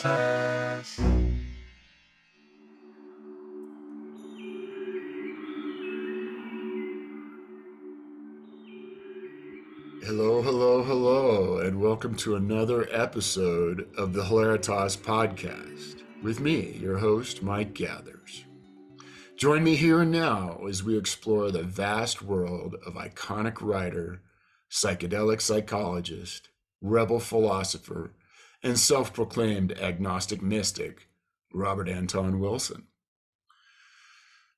Hello, hello, hello, and welcome to another episode of the Hilaritas podcast with me, your host, Mike Gathers. Join me here and now as we explore the vast world of iconic writer, psychedelic psychologist, rebel philosopher, and self proclaimed agnostic mystic, Robert Anton Wilson.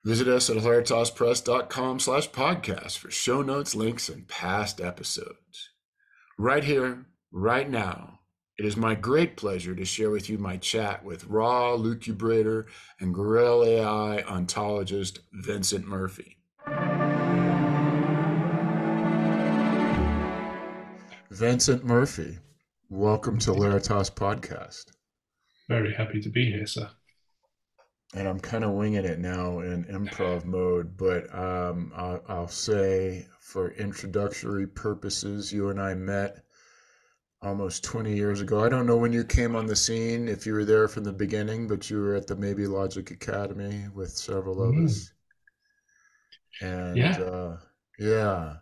Visit us at hilaritaspress.com slash podcast for show notes, links, and past episodes. Right here, right now, it is my great pleasure to share with you my chat with RAW lucubrator and Guerill-AI ontologist Vincent Murphy. Vincent Murphy, welcome to Hilaritas Podcast. Very happy to be here, sir and I'm kind of winging it now in improv mode, but um, I'll, I'll, say for introductory purposes, you and I met almost 20 years ago. I don't know when you came on the scene, if you were there from the beginning, but you were at the Maybe Logic Academy with several of mm. us. And yeah. Uh, yeah.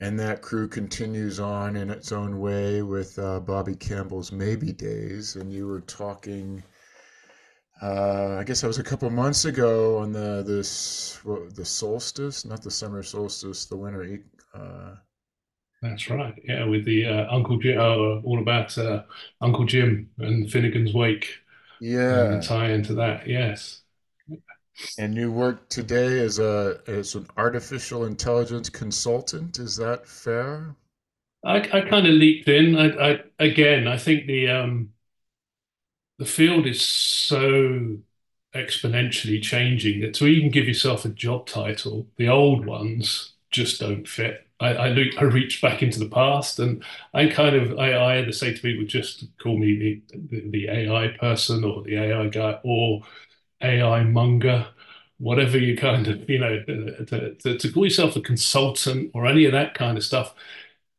And that crew continues on in its own way with uh, Bobby Campbell's Maybe Days. And you were talking uh, I guess that was a couple months ago on the this what, the solstice, not the summer solstice, the winter. Uh, That's right. Yeah, with the uh, Uncle Jim, uh, all about uh, Uncle Jim and Finnegans Wake. Yeah, and tie into that. Yes. And you work today as a as an artificial intelligence consultant. Is that fair? I, I kind of leaped in. I, I again, I think the um, the field is so exponentially changing that to even give yourself a job title, the old ones just don't fit. I, I, look, I reach back into the past and I kind of, I, I either say to people, just call me the, the, the AI person or the AI guy or AI monger, whatever you kind of, you know, to, to, to call yourself a consultant or any of that kind of stuff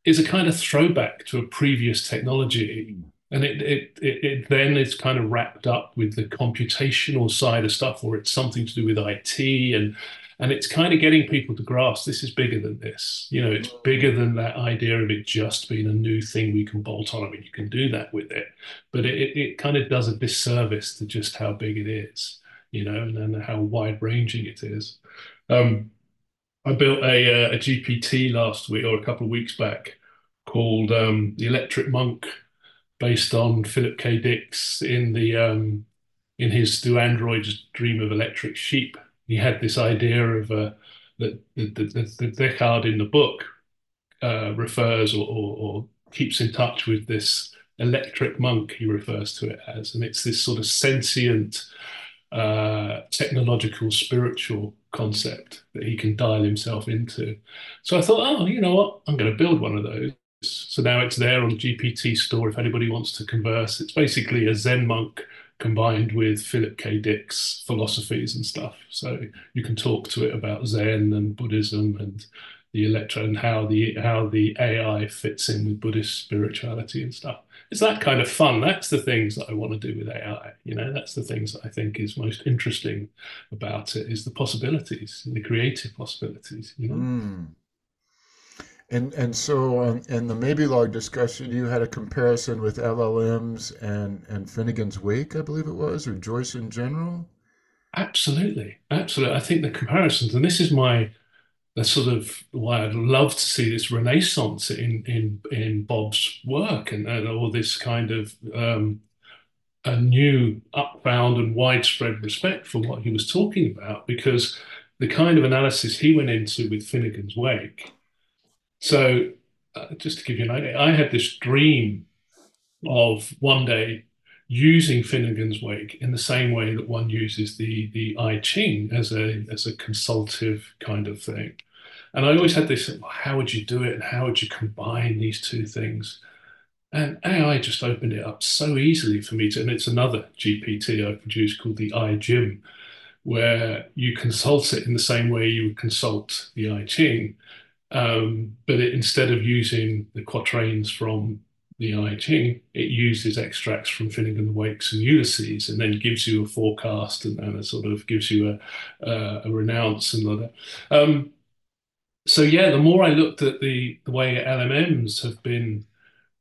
is a kind of throwback to a previous technology. Hmm. And it, it, it, it, then is kind of wrapped up with the computational side of stuff or it's something to do with IT and and it's kind of getting people to grasp this is bigger than this. You know it's bigger than that idea of it just being a new thing we can bolt on. I mean you can do that with it but it, it kind of does a disservice to just how big it is you know and, how wide ranging it is um, I built a, uh, a GPT last week or a couple of weeks back called um, the Electric Monk based on Philip K. Dick's in the um, in his Do Androids Dream of Electric Sheep. He had this idea of uh, that the, the, the, Deckard in the book uh, refers or, or, or, keeps in touch with this electric monk. He refers to it as, and it's this sort of sentient, uh, technological, spiritual concept that he can dial himself into. So I thought, oh, you know what? I'm going to build one of those so now it's there on GPT Store if anybody wants to converse. It's basically a Zen monk combined with Philip K. Dick's philosophies and stuff. So you can talk to it about Zen and Buddhism and the electro and how the how the AI fits in with Buddhist spirituality and stuff. It's that kind of fun. That's the things that I want to do with AI. You know, that's the things that I think is most interesting about it is the possibilities, the creative possibilities. You know. Mm. And and so um, in the maybe log discussion, you had a comparison with LLMs and and Finnegans Wake, I believe it was, or Joyce in general. Absolutely, absolutely. I think the comparisons, and this is my that's sort of why I'd love to see this renaissance in in in Bob's work and, and all this kind of um, a new upbound and widespread respect for what he was talking about because the kind of analysis he went into with Finnegans Wake. So, uh, just to give you an idea, I had this dream of one day using Finnegans Wake in the same way that one uses the the I Ching as a as a consultative kind of thing. And I always had this: how would you do it, and how would you combine these two things? And AI just opened it up so easily for me to, and it's another GPT I produced called the I Gym, where you consult it in the same way you would consult the I Ching, um, but it, instead of using the quatrains from the I Ching, it uses extracts from Finnegans Wakes and Ulysses, and then gives you a forecast and, and a sort of gives you a, a, a renounce and all that. Um, so yeah, the more I looked at the the way LLMs have been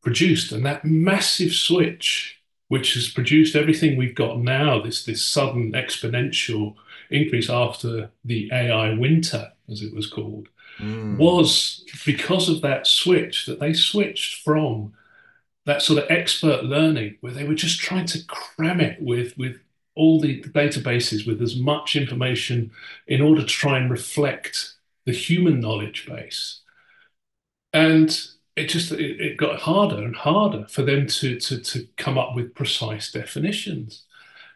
produced and that massive switch, which has produced everything we've got now, this this sudden exponential increase after the AI winter, as it was called, mm. was because of that switch that they switched from that sort of expert learning where they were just trying to cram it with with all the databases with as much information in order to try and reflect the human knowledge base. And it just it, it got harder and harder for them to, to to come up with precise definitions.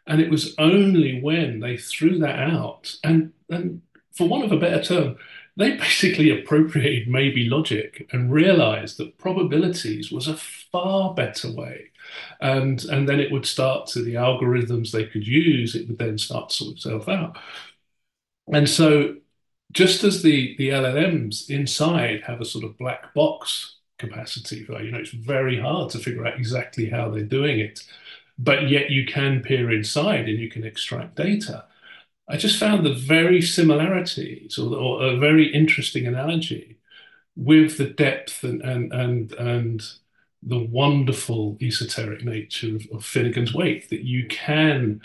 And it was only when they threw that out and and for want of a better term they basically appropriated maybe logic and realized that probabilities was a far better way. And, and then it would start to the algorithms they could use, it would then start to sort itself out. And so just as the, the LLMs inside have a sort of black box capacity for, you know, it's very hard to figure out exactly how they're doing it. But yet you can peer inside and you can extract data. I just found the very similarities or, or, a very interesting analogy with the depth and and and, and the wonderful esoteric nature of, of Finnegans Wake that you can,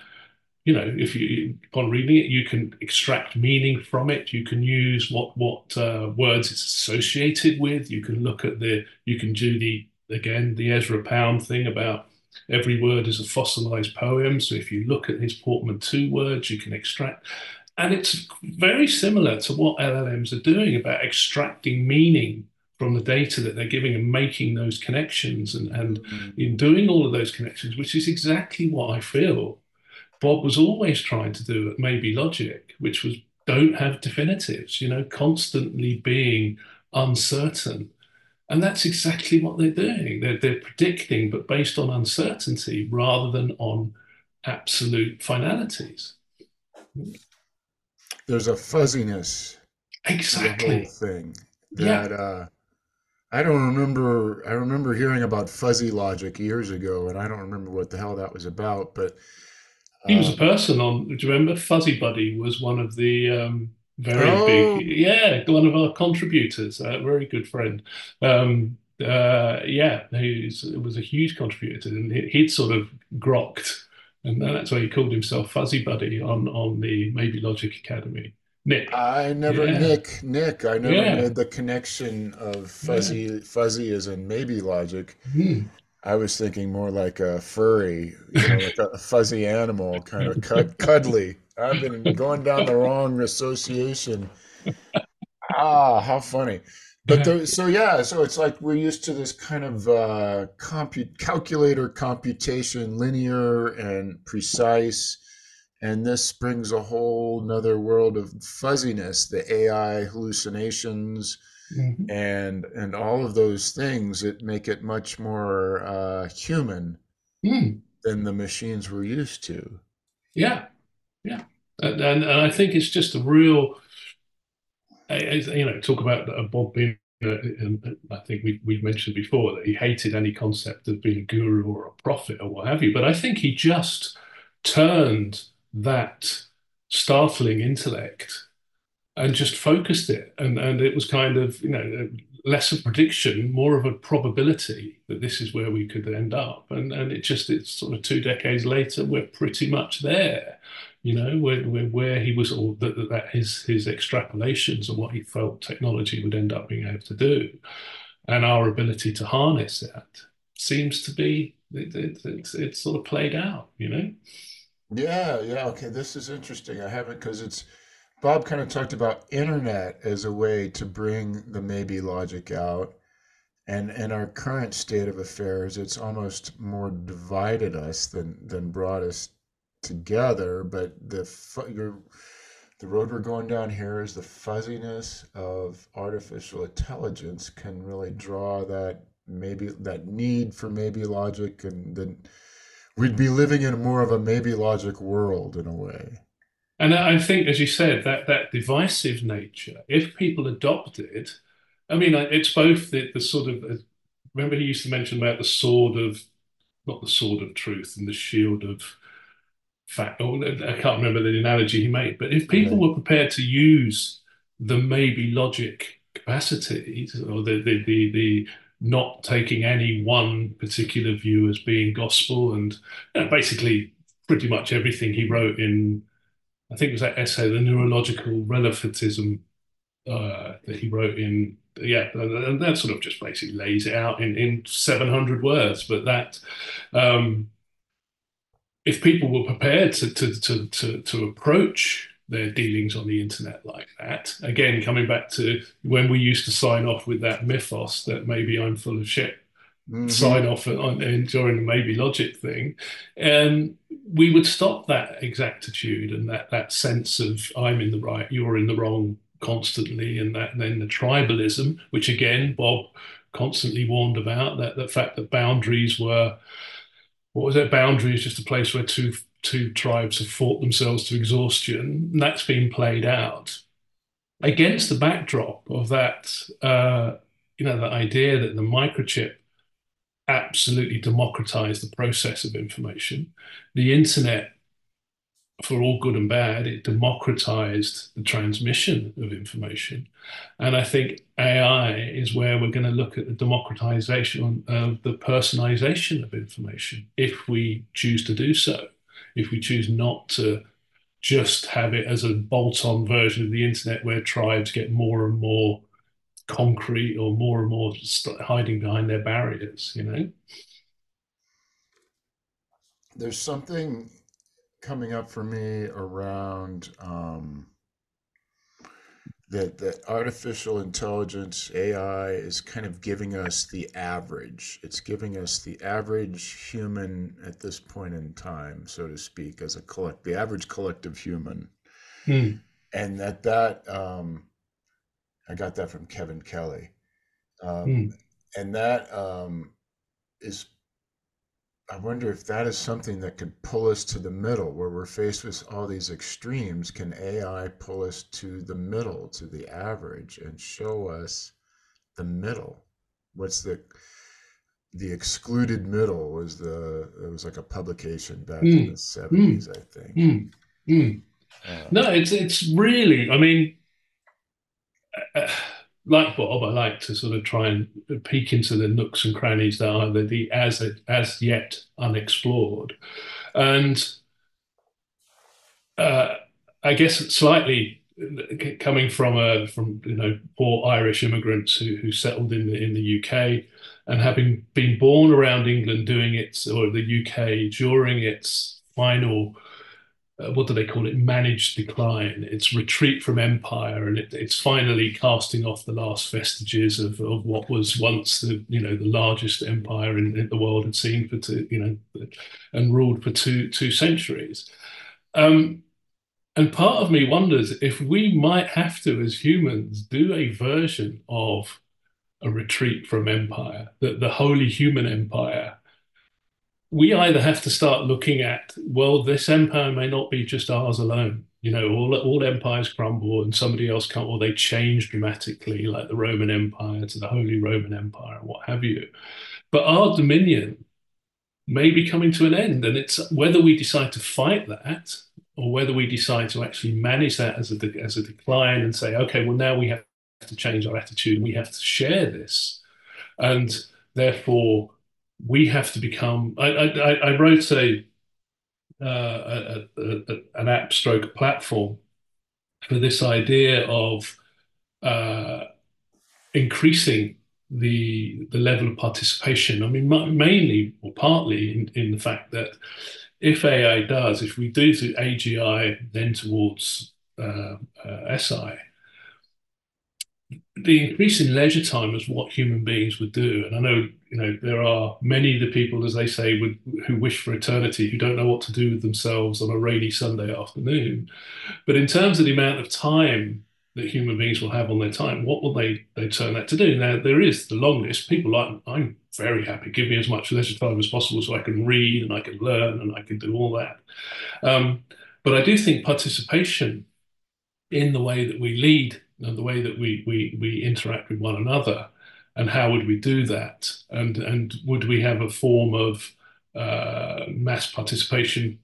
you know, if you upon reading it, you can extract meaning from it. You can use what what uh, words it's associated with. You can look at the, you can do the again the Ezra Pound thing about Every word is a fossilized poem. So if you look at his portmanteau words, you can extract. And it's very similar to what LLMs are doing about extracting meaning from the data that they're giving and making those connections and, and mm. in doing all of those connections, which is exactly what I feel Bob was always trying to do at Maybe Logic, which was don't have definitives, you know, constantly being uncertain and that's exactly what they're doing. They're, they're predicting, but based on uncertainty rather than on absolute finalities. There's a fuzziness exactly thing that yeah. uh, I don't remember. I remember hearing about fuzzy logic years ago, and I don't remember what the hell that was about. But uh, he was a uh, person on. Do you remember? Fuzzy Buddy was one of the um, very oh. big, yeah, one of our contributors, a very good friend. Um, uh, yeah, he was a huge contributor, and he'd sort of grokked, and that's why he called himself Fuzzy Buddy on on the Maybe Logic Academy. Nick. I never yeah. Nick Nick. I never yeah. made the connection of fuzzy yeah. fuzzy as in maybe logic. Hmm. I was thinking more like a furry, you know, like a fuzzy animal, kind of cud- cuddly. I've been going down the wrong association. Ah, how funny. But the, so yeah, so it's like we're used to this kind of uh, compute calculator computation, linear and precise, and this brings a whole another world of fuzziness, the AI hallucinations, mm-hmm. and and all of those things that make it much more uh, human mm. than the machines we're used to. Yeah, and, and, and I think it's just a real, you know, talk about uh, Bob being. Uh, um, uh, I think we we mentioned before that he hated any concept of being a guru or a prophet or what have you. But I think he just turned that startling intellect and just focused it, and and it was kind of you know uh, less a prediction, more of a probability that this is where we could end up. And and it just it's sort of two decades later, we're pretty much there. You know, where where, where he was, or that, that his his extrapolations of what he felt technology would end up being able to do, and our ability to harness that seems to be it, it, it's it's sort of played out. You know. Yeah, yeah. Okay, this is interesting. I haven't because it's Bob kind of talked about internet as a way to bring the maybe logic out. And in our current state of affairs, it's almost more divided us than than brought us together. But the you're, the road we're going down here is the fuzziness of artificial intelligence can really draw that maybe that need for maybe logic, and then we'd be living in more of a maybe logic world in a way. And I think, as you said, that that divisive nature, if people adopt it, I mean, it's both the, the sort of uh, remember he used to mention about the sword of not the sword of truth and the shield of fact. Oh, I can't remember the analogy he made, but if people were prepared to use the maybe logic capacities or the the the, the not taking any one particular view as being gospel and you know, basically pretty much everything he wrote in I think it was that essay, the neurological relativism uh, that he wrote in yeah, and that sort of just basically lays it out in, in 700 words. But that, um, if people were prepared to, to, to, to, to approach their dealings on the internet like that, again, coming back to when we used to sign off with that mythos that maybe I'm full of shit, mm-hmm. sign off on, during the maybe logic thing, and um, we would stop that exactitude and that, that sense of I'm in the right, you're in the wrong constantly, and that and then the tribalism, which again Bob constantly warned about that the fact that boundaries were what was it? Boundaries just a place where two two tribes have fought themselves to exhaustion. And that's been played out against the backdrop of that. Uh, you know, the idea that the microchip absolutely democratized the process of information. The internet for all good and bad, it democratized the transmission of information. And I think AI is where we're going to look at the democratization of the personalization of information if we choose to do so, if we choose not to just have it as a bolt on version of the internet where tribes get more and more concrete or more and more hiding behind their barriers, you know? There's something coming up for me around um, that that artificial intelligence AI is kind of giving us the average. It's giving us the average human at this point in time, so to speak, as a collect the average collective human, hmm. and that that um, I got that from Kevin Kelly, um, hmm. and that um, is I wonder if that is something that could pull us to the middle where we're faced with all these extremes. Can AI pull us to the middle, to the average, and show us the middle? What's the the excluded middle was the it was like a publication back mm. in the 70s, mm. I think. Mm. mm. Uh, no, it's it's really, I mean, uh, like Bob, I like to sort of try and peek into the nooks and crannies that are the, the as as yet unexplored, and uh, I guess slightly coming from a from you know poor Irish immigrants who who settled in the in the UK and having been born around England, doing it or the UK during its final uh, what do they call it? Managed decline. It's retreat from empire, and it, it's finally casting off the last vestiges of, of what was once the you know the largest empire in, in the world had seen for two you know and ruled for two two centuries. Um, and part of me wonders if we might have to, as humans, do a version of a retreat from empire, that the holy human empire we either have to start looking at, well, this empire may not be just ours alone. You know, all, all empires crumble and somebody else come, or they change dramatically, like the Roman Empire to the Holy Roman Empire and what have you. But our dominion may be coming to an end. And it's whether we decide to fight that or whether we decide to actually manage that as a, as a decline and say, okay, well, now we have to change our attitude. We have to share this. And therefore, we have to become. I, I, I wrote a, uh, a, a, an app stroke platform for this idea of uh, increasing the the level of participation. I mean, mainly or partly in, in the fact that if AI does, if we do to AGI, then towards uh, uh, SI, the increase in leisure time is what human beings would do. And I know, you know, there are many of the people, as they say, would, who wish for eternity, who don't know what to do with themselves on a rainy Sunday afternoon. But in terms of the amount of time that human beings will have on their time, what will they they turn that to do? Now there is the long list. People like I'm very happy. Give me as much leisure time as possible so I can read and I can learn and I can do all that. Um, but I do think participation in the way that we lead and the way that we we we interact with one another and how would we do that? And and would we have a form of uh, mass participation?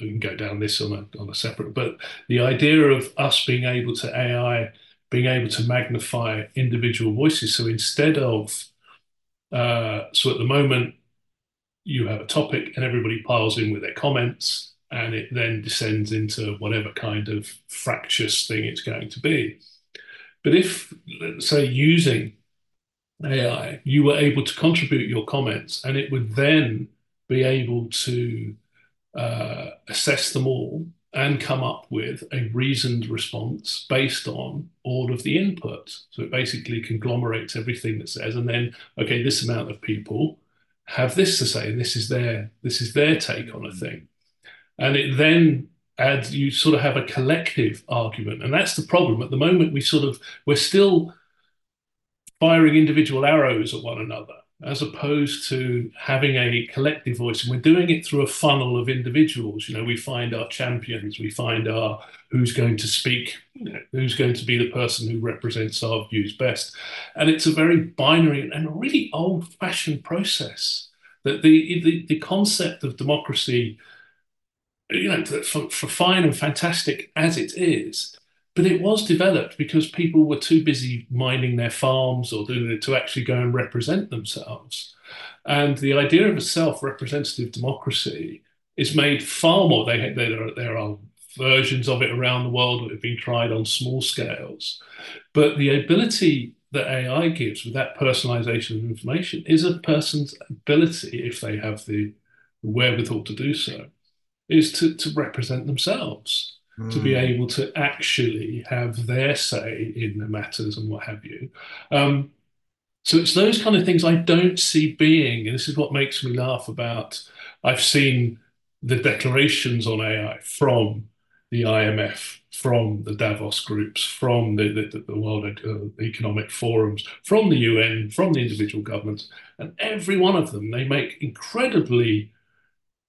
We can go down this on a on a separate, but the idea of us being able to AI being able to magnify individual voices. So instead of uh, so at the moment you have a topic and everybody piles in with their comments and it then descends into whatever kind of fractious thing it's going to be. But if, let's say, using AI, you were able to contribute your comments and it would then be able to uh, assess them all and come up with a reasoned response based on all of the input. So it basically conglomerates everything that says, and then, okay, this amount of people have this to say, and this is their this is their take on a thing. And it then adds you sort of have a collective argument. And that's the problem. At the moment, we sort of we're still firing individual arrows at one another as opposed to having a collective voice. And we're doing it through a funnel of individuals. You know, we find our champions, we find our who's going to speak, you know, who's going to be the person who represents our views best. And it's a very binary and a really old fashioned process that the, the, the concept of democracy, you know, for, for fine and fantastic as it is, but it was developed because people were too busy minding their farms or doing it to actually go and represent themselves. And the idea of a self-representative democracy is made far more. They, there, are, there are versions of it around the world that have been tried on small scales. But the ability that AI gives with that personalization of information is a person's ability, if they have the wherewithal to do so, is to, to represent themselves mm. to be hmm. able to actually have their say in the matters and what have you. Um, so it's those kind of things I don't see being, and this is what makes me laugh about. I've seen the declarations on AI from the IMF, from the Davos groups, from the, the, the World Economic Forums, from the UN, from the individual governments, and every one of them, they make incredibly,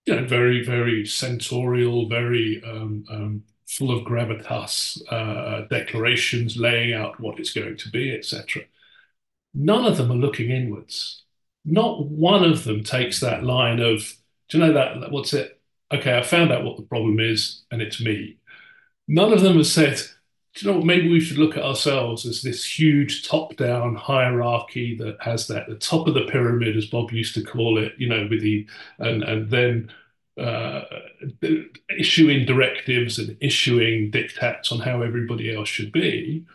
you know, very, very censorial, very um, um, full of gravitas uh, declarations laying out what it's going to be, etc. None of them are looking inwards. Not one of them takes that line of, do you know that, what's it? Okay, I found out what the problem is, and it's me. None of them have said, you know maybe we should look at ourselves as this huge top-down hierarchy that has that, the top of the pyramid, as Bob used to call it, you know, with the, and, and then uh, issuing directives and issuing dictates on how everybody else should be.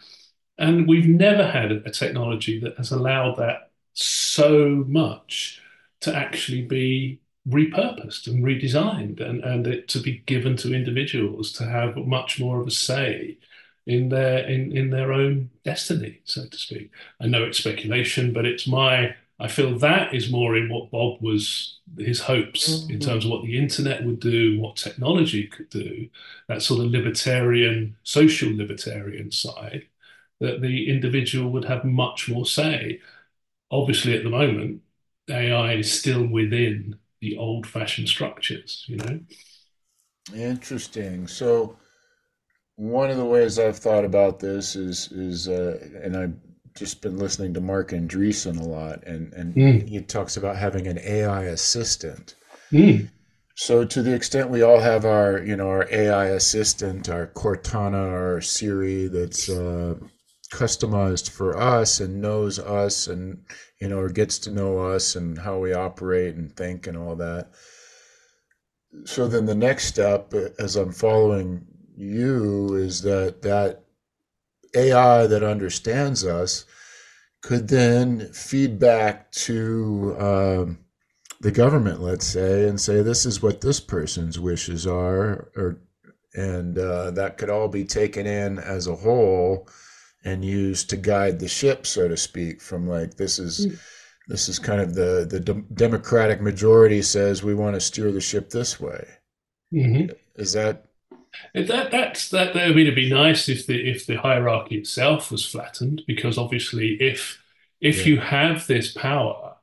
And we've never had a technology that has allowed that so much to actually be repurposed and redesigned and, and it to be given to individuals to have much more of a say in their in, in their own destiny, so to speak. I know it's speculation, but it's my I feel that is more in what Bob was his hopes mm-hmm. in terms of what the internet would do, what technology could do, that sort of libertarian, social libertarian side, that the individual would have much more say. Obviously, at the moment, AI is still within the old fashioned structures, you know? Interesting. So, one of the ways I've thought about this is, is uh, and I've just been listening to Marc Andreessen a lot, and and mm. he talks about having an AI assistant. Mm. So to the extent we all have our, you know, our AI assistant, our Cortana, our Siri, that's uh, customized for us and knows us, and you know, or gets to know us and how we operate and think and all that. So then the next step, as I'm following you, is that that AI that understands us could then feed back to um, the government, let's say, and say this is what this person's wishes are, or and uh, that could all be taken in as a whole and used to guide the ship, so to speak. From like this is. Mm. This is kind of the the de- Democratic majority says we want to steer the ship this way. Mm-hmm. Is that that that's that. I mean, it'd be nice if the if the hierarchy itself was flattened, because obviously, if if yeah. you have this power,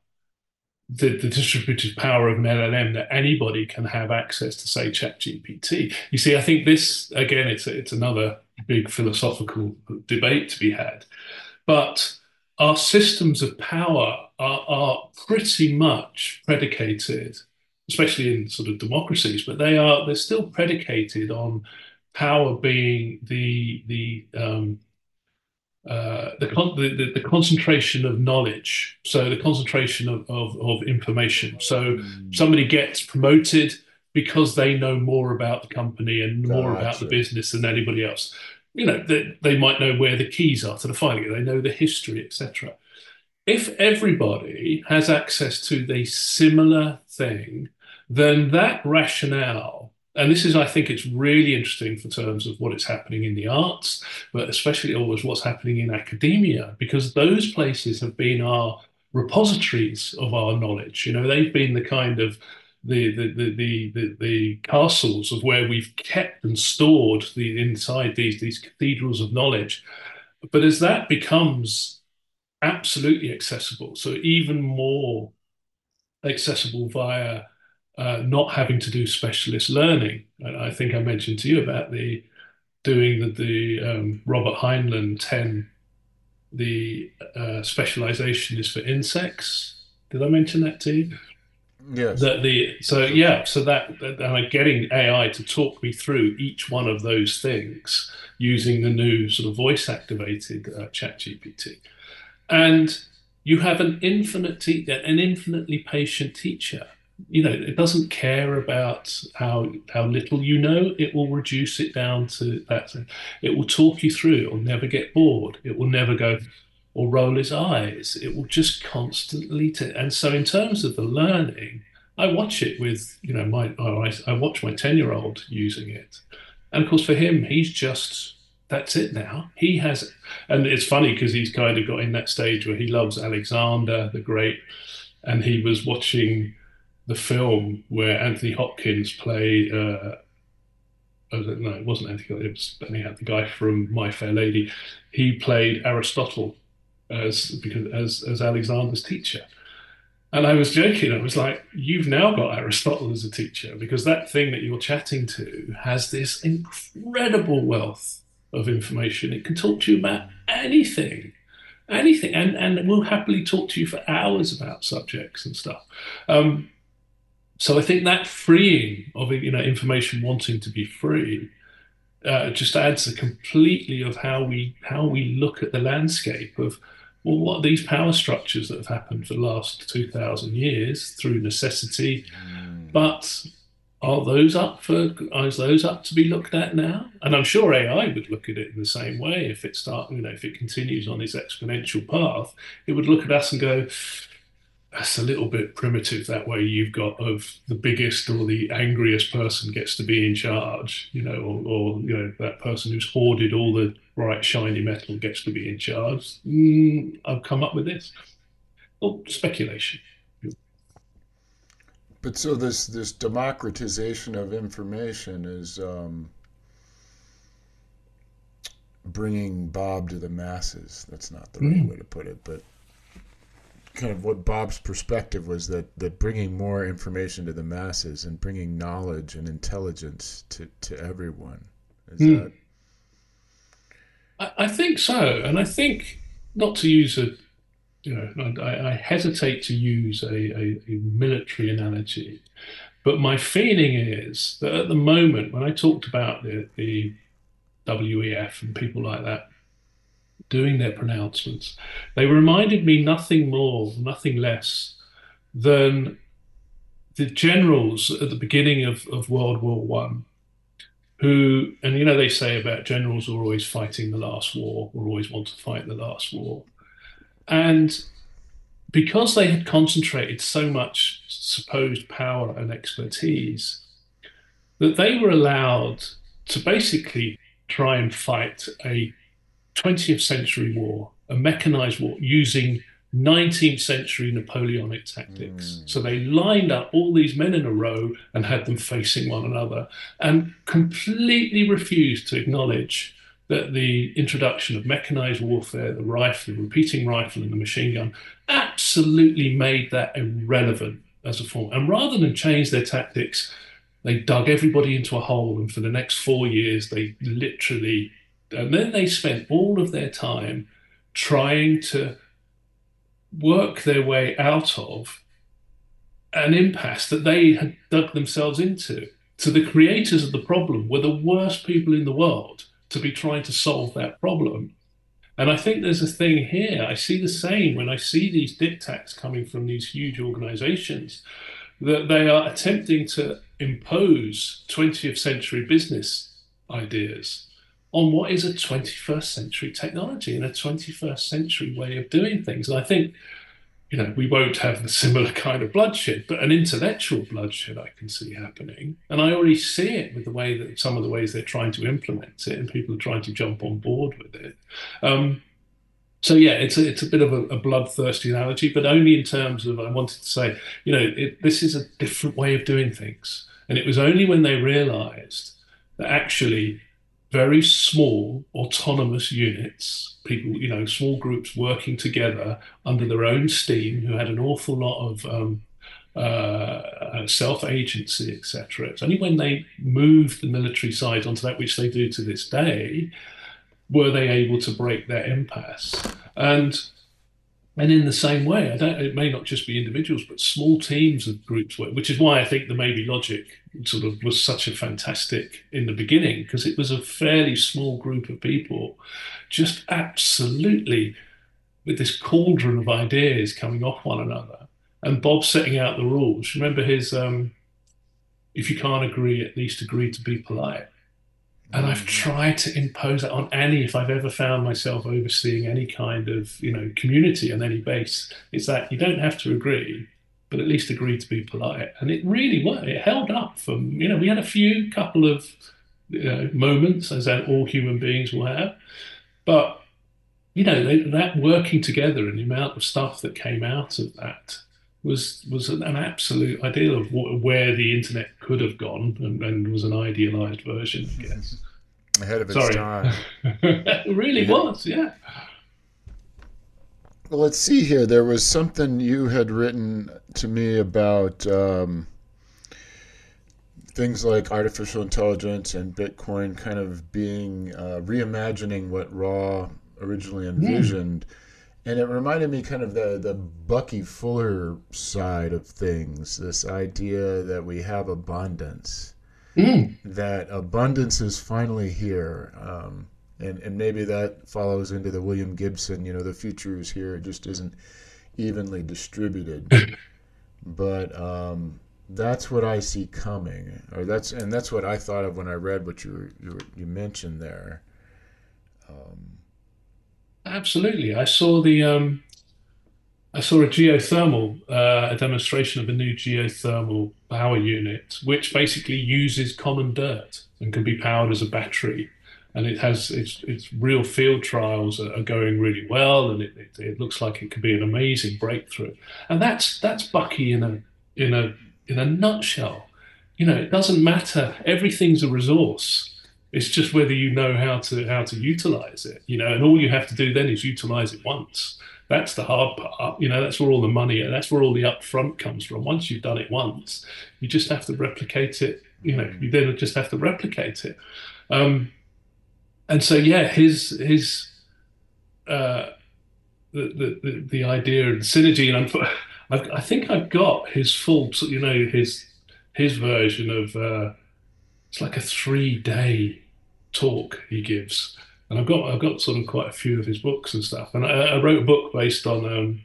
the, the distributed power of an LLM that anybody can have access to, say, ChatGPT. You see, I think this again, it's it's another big philosophical debate to be had, but our systems of power are, are pretty much predicated, especially in sort of democracies, but they are they're still predicated on power being the the um, uh, the, con- the, the, concentration of knowledge, so the concentration of, of, of information. So mm. somebody gets promoted because they know more about the company and more gotcha. about the business than anybody else. You know, they, they might know where the keys are to the filing, they know the history, etc. If everybody has access to the similar thing, then that rationale and this is, I think, it's really interesting for terms of what is happening in the arts, but especially always what's happening in academia, because those places have been our repositories of our knowledge. You know, they've been the kind of the the the the, the, the castles of where we've kept and stored the inside these these cathedrals of knowledge. But as that becomes absolutely accessible, so even more accessible via uh, not having to do specialist learning. And I think I mentioned to you about the doing the, the um, Robert Heinlein 10, the uh, specialization is for insects. Did I mention that to you? Yes. That the so yeah so that, that I'm getting AI to talk me through each one of those things using the new sort of voice activated uh, Chat GPT, and you have an infinite te- an infinitely patient teacher you know it doesn't care about how how little you know. It will reduce it down to that. It will talk you through it. Will never get bored. It will never go or roll its eyes. It will just constantly t- and so in terms of the learning i watch it with you know my I, I watch my 10 year old using it. And of course for him he's just that's it now. He has and it's funny because he's kind of got in that stage where he loves alexander the great and he was watching the film where Anthony Hopkins played. Uh, no, it wasn't Anthony. It was anyhow the guy from My Fair Lady. He played Aristotle as because as as Alexander's teacher. And I was joking. I was like, "You've now got Aristotle as a teacher because that thing that you're chatting to has this incredible wealth of information. It can talk to you about anything, anything, and and will happily talk to you for hours about subjects and stuff." Um, so I think that freeing of you know information wanting to be free uh, just adds a completely of how we how we look at the landscape of well what are these power structures that have happened for the last two thousand years through necessity, mm. but are those up for are those up to be looked at now? And I'm sure AI would look at it in the same way if it start you know if it continues on its exponential path, it would look at us and go that's a little bit primitive that way. You've got of the biggest or the angriest person gets to be in charge you know or, or you know that person who's hoarded all the bright shiny metal gets to be in charge. Mm, i've come up with this. Well speculation. But so this this democratization of information is um, bringing bob to the masses. That's not the right mm. way to put it but kind of what Bob's perspective was that that bringing more information to the masses and bringing knowledge and intelligence to to everyone is mm. that I, I think so and I think not to use a you know I, I hesitate to use a, a, a military analogy but my feeling is that at the moment when I talked about the, the WEF and people like that doing their pronouncements, they reminded me nothing more, nothing less than the generals at the beginning of, of World War One, who, and you know, they say about generals are always fighting the last war or always want to fight the last war. And because they had concentrated so much supposed power and expertise, that they were allowed to basically try and fight a 20th century war, a mechanized war using 19th century Napoleonic tactics. Mm. So they lined up all these men in a row and had them facing one another and completely refused to acknowledge that the introduction of mechanized warfare, the rifle, the repeating rifle, and the machine gun absolutely made that irrelevant as a form. And rather than change their tactics, they dug everybody into a hole. And for the next four years, they literally and then they spent all of their time trying to work their way out of an impasse that they had dug themselves into. So the creators of the problem were the worst people in the world to be trying to solve that problem. And I think there's a thing here. I see the same when I see these diktats coming from these huge organizations that they are attempting to impose 20th century business ideas on what is a 21st century technology and a 21st century way of doing things. And I think you know, we won't have the similar kind of bloodshed, but an intellectual bloodshed I can see happening. And I already see it with the way that some of the ways they're trying to implement it and people are trying to jump on board with it. Um, so yeah, it's a, it's a bit of a, a, bloodthirsty analogy, but only in terms of I wanted to say, you know, it, this is a different way of doing things. And it was only when they realized that actually very small autonomous units, people, you know, small groups working together under their own steam, who had an awful lot of um, uh, self agency, etc. It's only when they moved the military side onto that, which they do to this day, were they able to break their impasse. And and in the same way, it may not just be individuals, but small teams of groups, which is why I think the maybe logic sort of was such a fantastic in the beginning, because it was a fairly small group of people, just absolutely with this cauldron of ideas coming off one another, and Bob setting out the rules. Remember his, um, if you can't agree, at least agree to be polite. And I've mm. tried to impose that on any, if I've ever found myself overseeing any kind of, you know, community on any base, it's that you don't have to agree, but at least agree to be polite. And it really worked. It held up from, you know, we had a few couple of you know, moments, as all human beings will have. But, you know, they, that working together and the amount of stuff that came out of that was was an absolute ideal of where the internet could have gone and, and was an idealized version, I guess. Ahead of its Sorry. time. it really yeah. was, yeah. Well, let's see here. There was something you had written to me about um, things like artificial intelligence and Bitcoin kind of being uh, reimagining what RAW originally envisioned. And it reminded me kind of the the Bucky Fuller side of things. This idea that we have abundance, mm. that abundance is finally here, um, and and maybe that follows into the William Gibson. You know, the future is here; it just isn't evenly distributed. but um, that's what I see coming, or that's and that's what I thought of when I read what you you, you mentioned there. Um, Absolutely. I saw the um, I saw a geothermal, uh, a demonstration of a new geothermal power unit, which basically uses common dirt and can be powered as a battery. And it has its its real field trials are, going really well, and it, it, it, looks like it could be an amazing breakthrough. And that's that's Bucky in a in a in a nutshell. You know, it doesn't matter. Everything's a resource. It's just whether you know how to how to utilize it, you know, and all you have to do then is utilize it once. That's the hard part, you know. That's where all the money, that's where all the upfront comes from. Once you've done it once, you just have to replicate it. You know, you then just have to replicate it. Um, and so, yeah, his his uh, the, the the idea and synergy, and I'm, I think I've got his full, you know, his his version of. Uh, it's like a three day talk he gives. And I've got I've got of quite a few of his books and stuff. And I, I wrote a book based on um,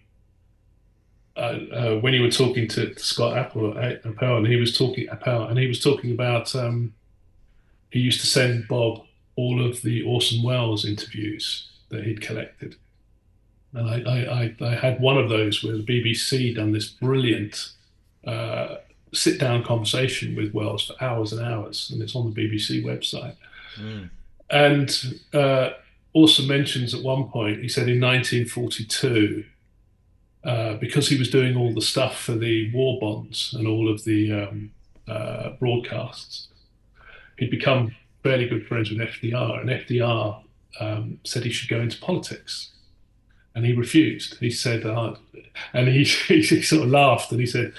uh, uh, when you were talking to, to Scott Apple, uh, Apel, and he was talking Apel, and he was talking about um, he used to send Bob all of the Orson Welles interviews that he'd collected. And I, I, I, I had one of those where the BBC done this brilliant uh, sit down conversation with Welles for hours and hours, and it's on the BBC website. Mm. And uh, also mentions at one point, he said in 1942, uh, because he was doing all the stuff for the war bonds and all of the um, uh, broadcasts, he'd become fairly good friends with FDR, and FDR um, said he should go into politics. And he refused. He said, uh, and he, he sort of laughed and he said,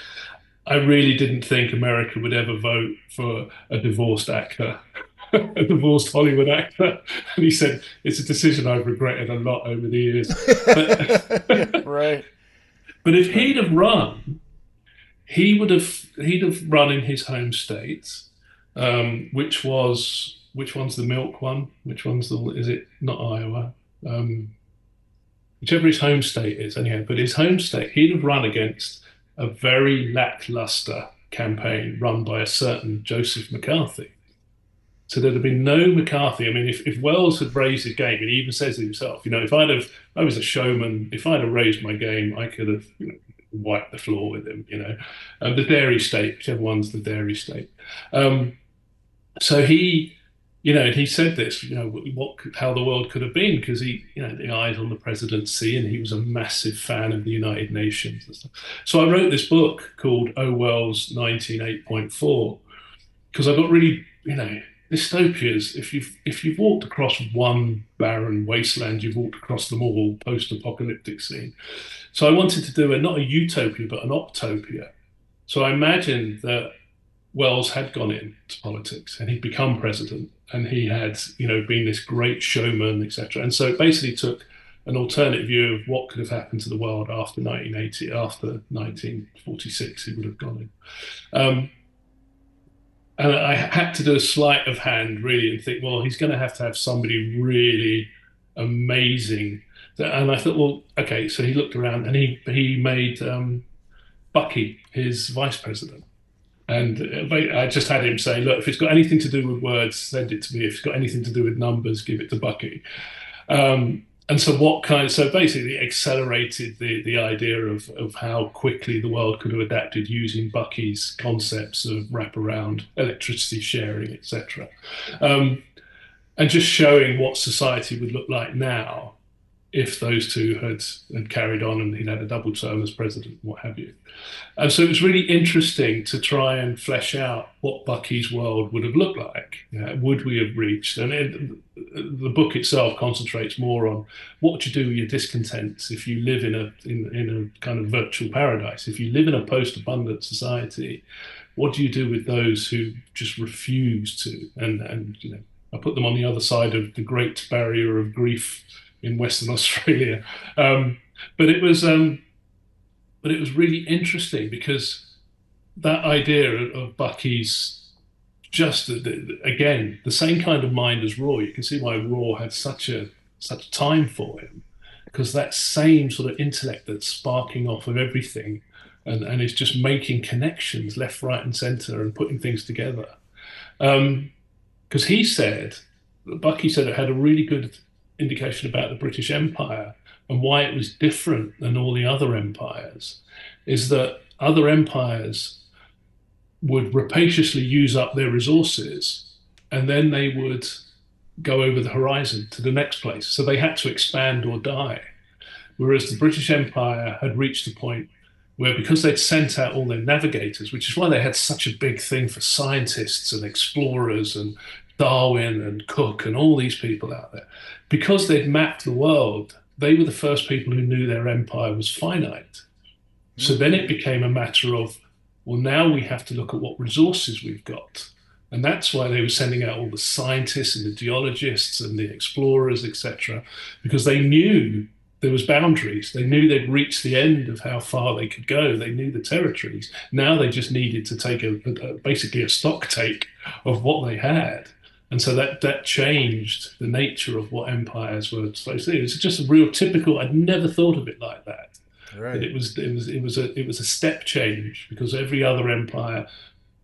I really didn't think America would ever vote for a divorced actor, a divorced Hollywood actor. And he said, it's a decision I've regretted a lot over the years. right. But if he'd have run, he would have he'd have run in his home state, um, which was which one's the milk one? Which one's the is it not Iowa? Um, whichever his home state is, anyhow. But his home state, he'd have run against a very lackluster campaign run by a certain Joseph McCarthy. So there'd have been no McCarthy. I mean, if, if Welles had raised his game, and he even says himself, you know, if I'd have, I was a showman, if I'd have raised my game, I could have you know, wiped the floor with him, you know. Um, the dairy state, whichever one's the dairy state. Um, so he, you know, he said this, you know, what, how the world could have been, because he, you know, the eyes on the presidency, and he was a massive fan of the United Nations. So I wrote this book called Orwell's 198.4, because I got really, you know, dystopias, if you've if you've walked across one barren wasteland, you've walked across them all post-apocalyptic scene. So I wanted to do a not a utopia but an optopia. So I imagined that Welles had gone into politics and he'd become president and he had, you know, been this great showman, etc. And so it basically took an alternate view of what could have happened to the world after 1980, after 1946, he would have gone in. Um, and I had to do a sleight of hand really and think, well, he's going to have to have somebody really amazing. And I thought, well, okay. So he looked around and he he made um, Bucky his vice president. And I just had him say, look, if it's got anything to do with words, send it to me. If it's got anything to do with numbers, give it to Bucky. Um, and so what kind so basically accelerated the the idea of of how quickly the world could have adapted using Bucky's concepts of wraparound electricity sharing, etc. Um, and just showing what society would look like now if those two had, had carried on and he'd had a double term as president, what have you. And so it was really interesting to try and flesh out what Bucky's world would have looked like. Uh, would we have reached? And it, the book itself concentrates more on what you do with your discontents if you live in a in, in a kind of virtual paradise. If you live in a post-abundant society, what do you do with those who just refuse to? And and you know, I put them on the other side of the great barrier of grief in Western Australia. Um, but it was um, but it was really interesting because that idea of, Bucky's just again the same kind of mind as Raw. You can see why Raw had such a such time for him because that same sort of intellect that's sparking off of everything and, and is just making connections left, right, and center and putting things together. Because um, he said, Bucky said it had a really good indication about the British Empire and why it was different than all the other empires is that other empires would rapaciously use up their resources and then they would go over the horizon to the next place. So they had to expand or die. Whereas the British Empire had reached a point where, because they'd sent out all their navigators, which is why they had such a big thing for scientists and explorers and Darwin and Cook and all these people out there, because they'd mapped the world, they were the first people who knew their empire was finite. So then it became a matter of, well, now we have to look at what resources we've got. And that's why they were sending out all the scientists and the geologists and the explorers, etc., because they knew there was boundaries. They knew they'd reached the end of how far they could go. They knew the territories. Now they just needed to take a, a, basically a stock take of what they had and so that that changed the nature of what empires were supposed to do. It's just a real typical. I'd never thought of it like that. Right. it was it was it was a it was a step change because every other empire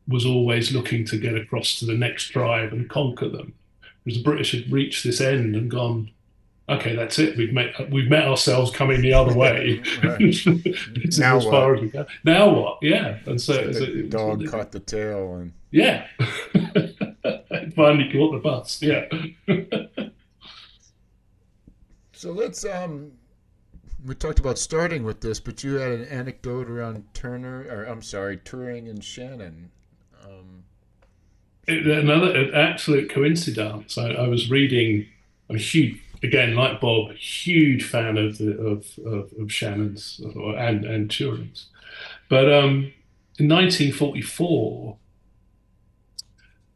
was always looking to get across to the next tribe and conquer them. Whereas the British had reached this end and gone, okay, that's it. We've met we've met ourselves coming the other way. now as far what? as we. Now what? Yeah. And so, so the dog caught the tail and yeah. finally caught the bus. Yeah. so let's um we talked about starting with this, but you had an anecdote around Turner, or I'm sorry, Turing and Shannon. Um, it, another an absolute coincidence. I, I, was reading. I'm a huge, again, like Bob, huge fan of the of of, of Shannon's and and Turing's. But um, in 1944,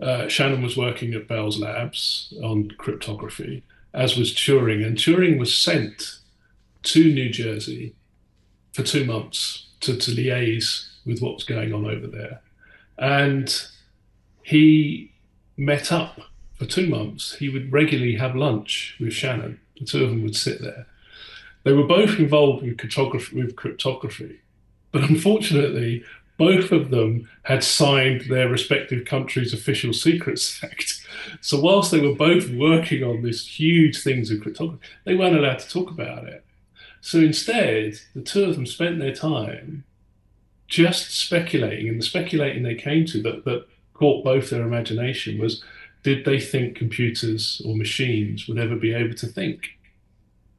uh, Shannon was working at Bell's Labs on cryptography, as was Turing, and Turing was sent to New Jersey for two months to, to liaise with what was going on over there. And he met up for two months. He would regularly have lunch with Shannon. The two of them would sit there. They were both involved with cryptography, with cryptography. But unfortunately, both of them had signed their respective countries' official secrets act. So whilst they were both working on this huge things of cryptography, they weren't allowed to talk about it. So instead, the two of them spent their time just speculating, and the speculating they came to that, that caught both their imagination was did they think computers or machines would ever be able to think?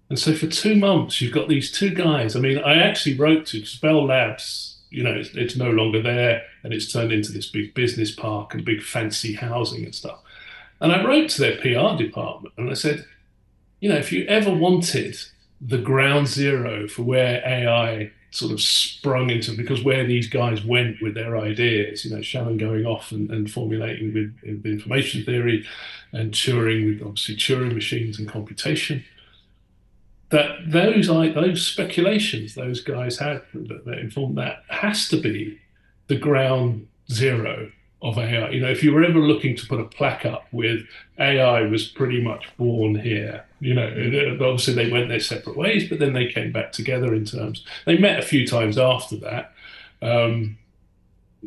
And so for two months, you've got these two guys. I mean, I actually wrote to Bell Labs you know, it's, it's no longer there and it's turned into this big business park and big fancy housing and stuff. And I wrote to their PR department and I said, you know, if you ever wanted the ground zero for where AI sort of sprung into, because where these guys went with their ideas, you know, Shannon going off and, and formulating with, with information theory and Turing with obviously Turing machines and computation that those those speculations those guys had that, that informed that has to be the ground zero of AI. You know, if you were ever looking to put a plaque up with AI was pretty much born here. You know, obviously they went their separate ways, but then they came back together in terms. They met a few times after that. Um,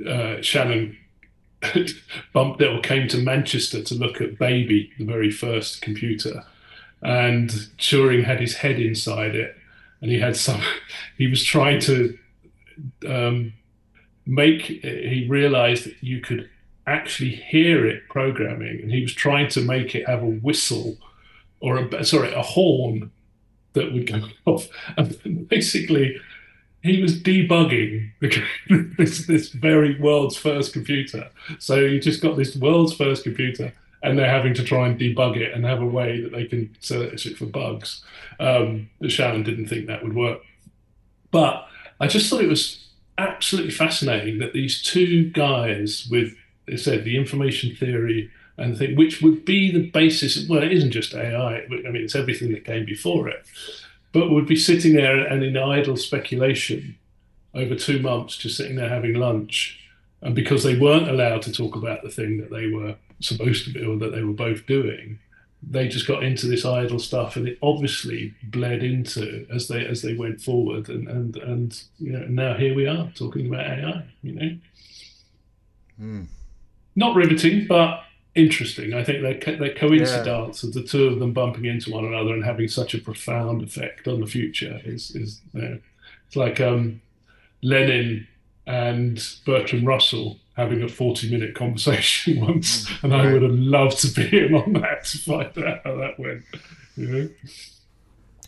uh, Shannon bumped it or came to Manchester to look at Baby, the very first computer and Turing had his head inside it, and he had some. He was trying to um, make. He realized that you could actually hear it programming, and he was trying to make it have a whistle or a sorry a horn that would go off, and basically. He was debugging this, this very world's first computer. So you just got this world's first computer and they're having to try and debug it and have a way that they can search it for bugs. Um, Shannon didn't think that would work. But I just thought it was absolutely fascinating that these two guys with, they said, the information theory and thing, which would be the basis. Well, it isn't just AI. I mean, it's everything that came before it. But would be sitting there and in idle speculation over two months, just sitting there having lunch, and because they weren't allowed to talk about the thing that they were supposed to be or that they were both doing they just got into this idle stuff and it obviously bled into as they as they went forward and and and you know now here we are talking about ai you know mm. not riveting but interesting i think that that coincidence yeah. of the two of them bumping into one another and having such a profound effect on the future is is you know, it's like um lenin and bertrand russell having a 40 minute conversation once, mm, and I would have loved to be in on that to find out how that went. You know?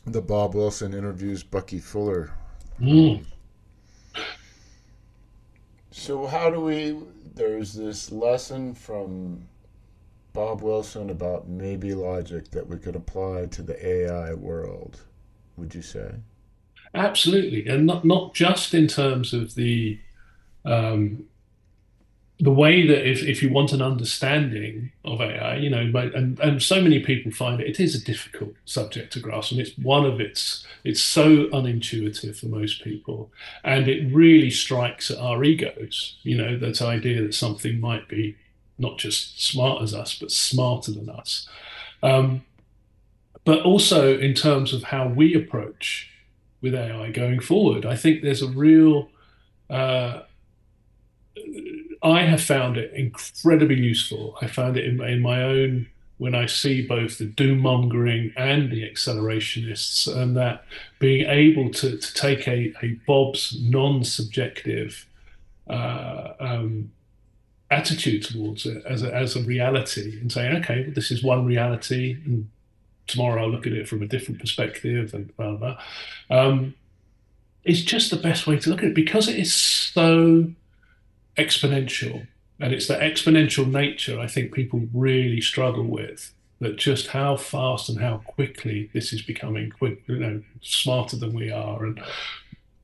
The Bob Wilson interviews Bucky Fuller. Mm. So, how do we? There's this lesson from Bob Wilson about maybe logic that we could apply to the AI world, would you say? Absolutely. And not, not just in terms of the um, the way that if, if you want an understanding of AI, you know, and, and so many people find it, it is a difficult subject to grasp, and it's one of its, it's so unintuitive for most people, and it really strikes at our egos, you know, that idea that something might be not just smart as us, but smarter than us. Um, but also in terms of how we approach with AI going forward, I think there's a real uh, I have found it incredibly useful. I found it in, in my own when I see both the doom mongering and the accelerationists, and that being able to, to take a, a Bob's non subjective uh, um, attitude towards it as a, as a reality and saying, okay, well, this is one reality, and tomorrow I'll look at it from a different perspective, and blah, blah. Um, it's just the best way to look at it because it is so exponential. And it's that exponential nature I think people really struggle with. That just how fast and how quickly this is becoming quick, you know, smarter than we are, and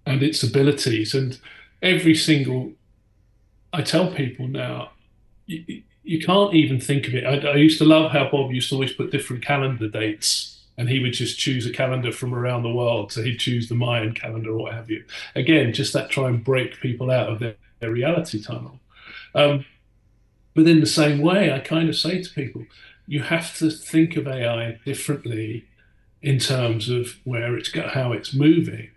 and its abilities. And every single, I tell people now, you, you can't even think of it. I, I, used to love how Bob used to always put different calendar dates and he would just choose a calendar from around the world. So he'd choose the Mayan calendar or what have you. Again, just that try and break people out of their, their reality tunnel. Um, but in the same way, I kind of say to people, you have to think of AI differently in terms of where it's got, how it's moving.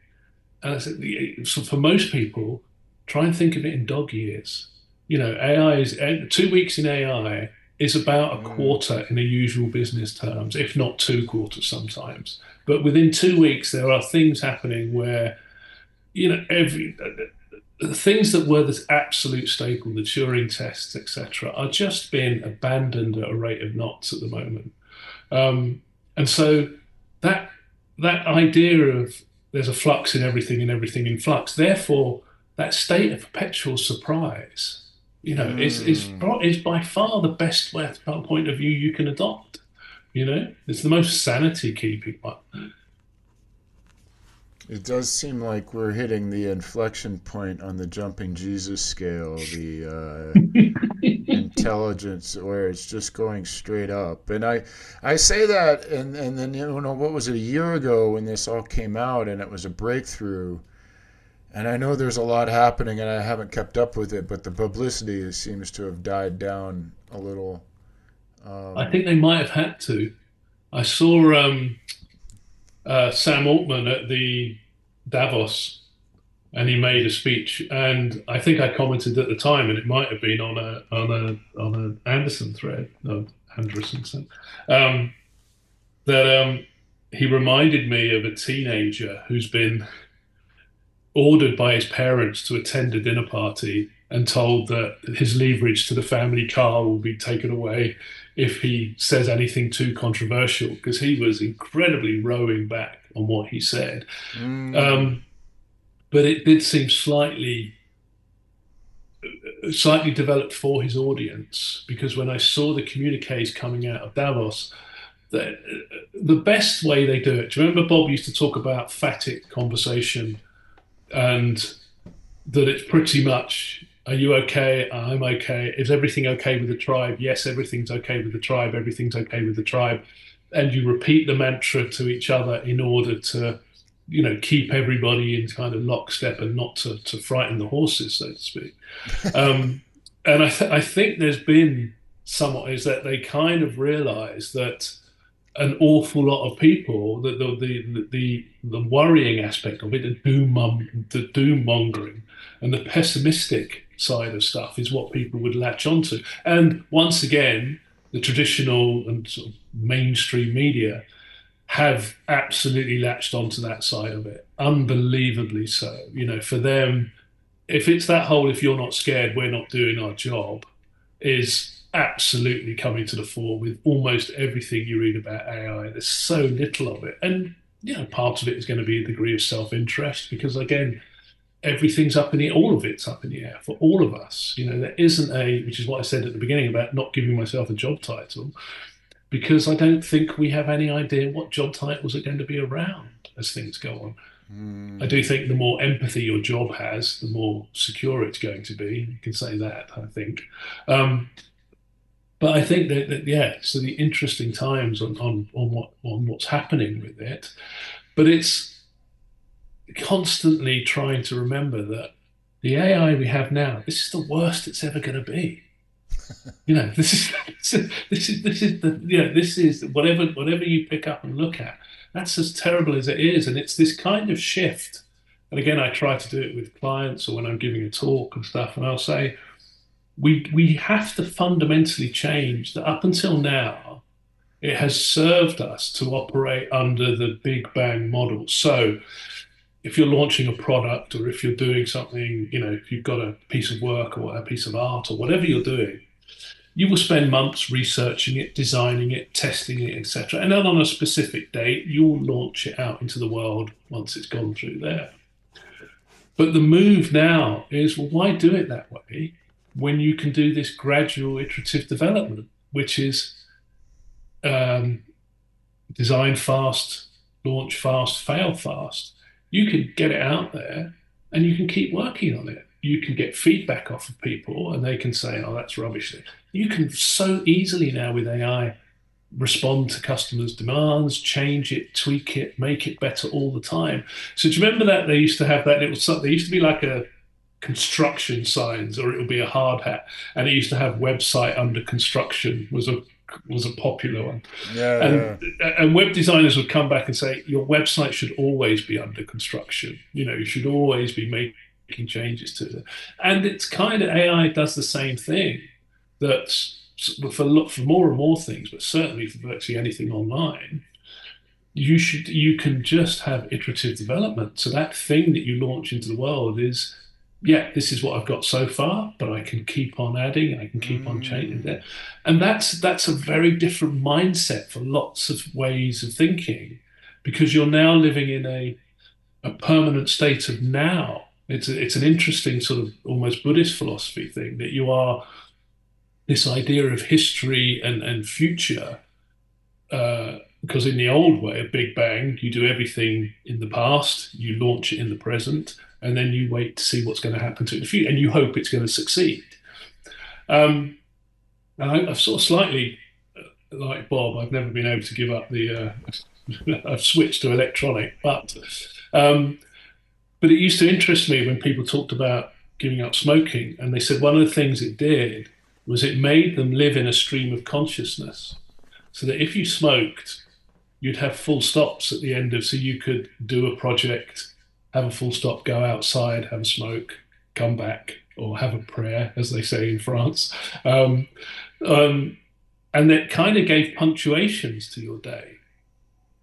And I said, so for most people, try and think of it in dog years. You know, AI is two weeks in AI is about a mm. quarter in the usual business terms, if not two quarters sometimes. But within two weeks, there are things happening where, you know, every things that were this absolute staple, the Turing tests, etc., are just being abandoned at a rate of knots at the moment. Um, and so that that idea of there's a flux in everything and everything in flux, therefore that state of perpetual surprise you know, mm. is is hmm. is by far the best point of view you can adopt. You know, it's the most sanity keeping one. It does seem like we're hitting the inflection point on the jumping Jesus scale, the uh, intelligence, where it's just going straight up. And I, I say that, and and then you know what was it a year ago when this all came out, and it was a breakthrough and I know there's a lot happening, and I haven't kept up with it, but the publicity seems to have died down a little. Um, I think they might have had to. I saw um, uh, Sam Altman at the Davos, and he made a speech, and I think I commented at the time, and it might have been on a on a on an Anderson thread, no Anderson, um, that um, he reminded me of a teenager who's been ordered by his parents to attend a dinner party and told that his leverage to the family car will be taken away if he says anything too controversial because he was incredibly rowing back on what he said. Mm. Um, but it did seem slightly slightly developed for his audience because when I saw the communiques coming out of Davos, the, the best way they do it. Do you remember Bob used to talk about phatic conversation? and that it's pretty much are you okay? I'm okay. Is everything okay with the tribe? Yes everything's okay with the tribe. Everything's okay with the tribe. And you repeat the mantra to each other in order to you know keep everybody in kind of lockstep and not to, to frighten the horses so to speak. Um, and I, th- I think there's been somewhat is that they kind of realize that an awful lot of people that the, the the the worrying aspect of it, the doom the doom mongering, and the pessimistic side of stuff is what people would latch onto. And once again, the traditional and sort of mainstream media have absolutely latched onto that side of it, unbelievably so. You know, for them, if it's that whole "if you're not scared, we're not doing our job," is absolutely coming to the fore with almost everything you read about AI. There's so little of it. And, you know, part of it is going to be a degree of self interest because, again, everything's up in the all of it's up in the air for all of us. You know, there isn't a, which is what I said at the beginning about not giving myself a job title, because I don't think we have any idea what job titles are going to be around as things go on. I do think the more empathy your job has, the more secure it's going to be. You can say that, I think. Um, but I think that, that yeah, so the interesting times on, on on what on what's happening with it, but it's constantly trying to remember that the AI we have now, this is the worst it's ever going to be. you know, this is this is this is the you know this is whatever whatever you pick up and look at, that's as terrible as it is, and it's this kind of shift. And again, I try to do it with clients or when I'm giving a talk and stuff, and I'll say we we have to fundamentally change that up until now it has served us to operate under the big bang model so if you're launching a product or if you're doing something you know if you've got a piece of work or a piece of art or whatever you're doing you will spend months researching it designing it testing it etc and then on a specific date you'll launch it out into the world once it's gone through there but the move now is well why do it that way when you can do this gradual iterative development, which is um, design fast, launch fast, fail fast. You can get it out there and you can keep working on it. You can get feedback off of people and they can say, oh, that's rubbish. You can so easily now with AI respond to customers' demands, change it, tweak it, make it better all the time. So do you remember that they used to have that little something? There used to be like a construction signs, or it would be a hard hat, and it used to have website under construction was a was a popular one. Yeah, and, yeah. and web designers would come back and say your website should always be under construction. You know, you should always be making changes to it. And it's kind of AI does the same thing. That's for for more and more things, but certainly for virtually anything online. You should you can just have iterative development. So that thing that you launch into the world is yeah, this is what I've got so far, but I can keep on adding, I can keep mm. on changing that. And that's that's a very different mindset for lots of ways of thinking, because you're now living in a a permanent state of now. It's a, it's an interesting sort of almost Buddhist philosophy thing that you are this idea of history and and future. Uh, because in the old way of Big Bang, you do everything in the past, you launch it in the present, and then you wait to see what's going to happen to it in the future, and you hope it's going to succeed. Um, and I, have sort of slightly, uh, like Bob, I've never been able to give up the. Uh, I've switched to electronic, but um, but it used to interest me when people talked about giving up smoking, and they said one of the things it did was it made them live in a stream of consciousness, so that if you smoked, you'd have full stops at the end of, so you could do a project have a full stop, go outside, have a smoke, come back, or have a prayer, as they say in France. Um, um, and it kind of gave punctuations to your day.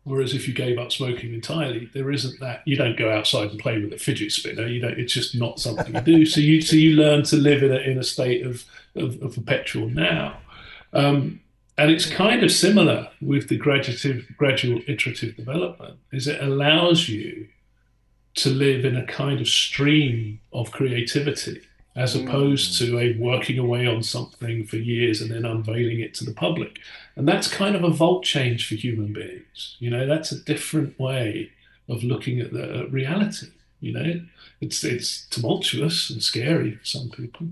Whereas if you gave up smoking entirely, there isn't that. You don't go outside and play with a fidget spinner. You don't. It's just not something you do. So you so you learn to live in a in a state of of, of perpetual now. Um, and it's kind of similar with the gradual gradual iterative development. Is it allows you to live in a kind of stream of creativity as mm. opposed to a working away on something for years and then unveiling it to the public. And that's kind of a vault change for human beings. You know, that's a different way of looking at the reality. You know, it's it's tumultuous and scary for some people.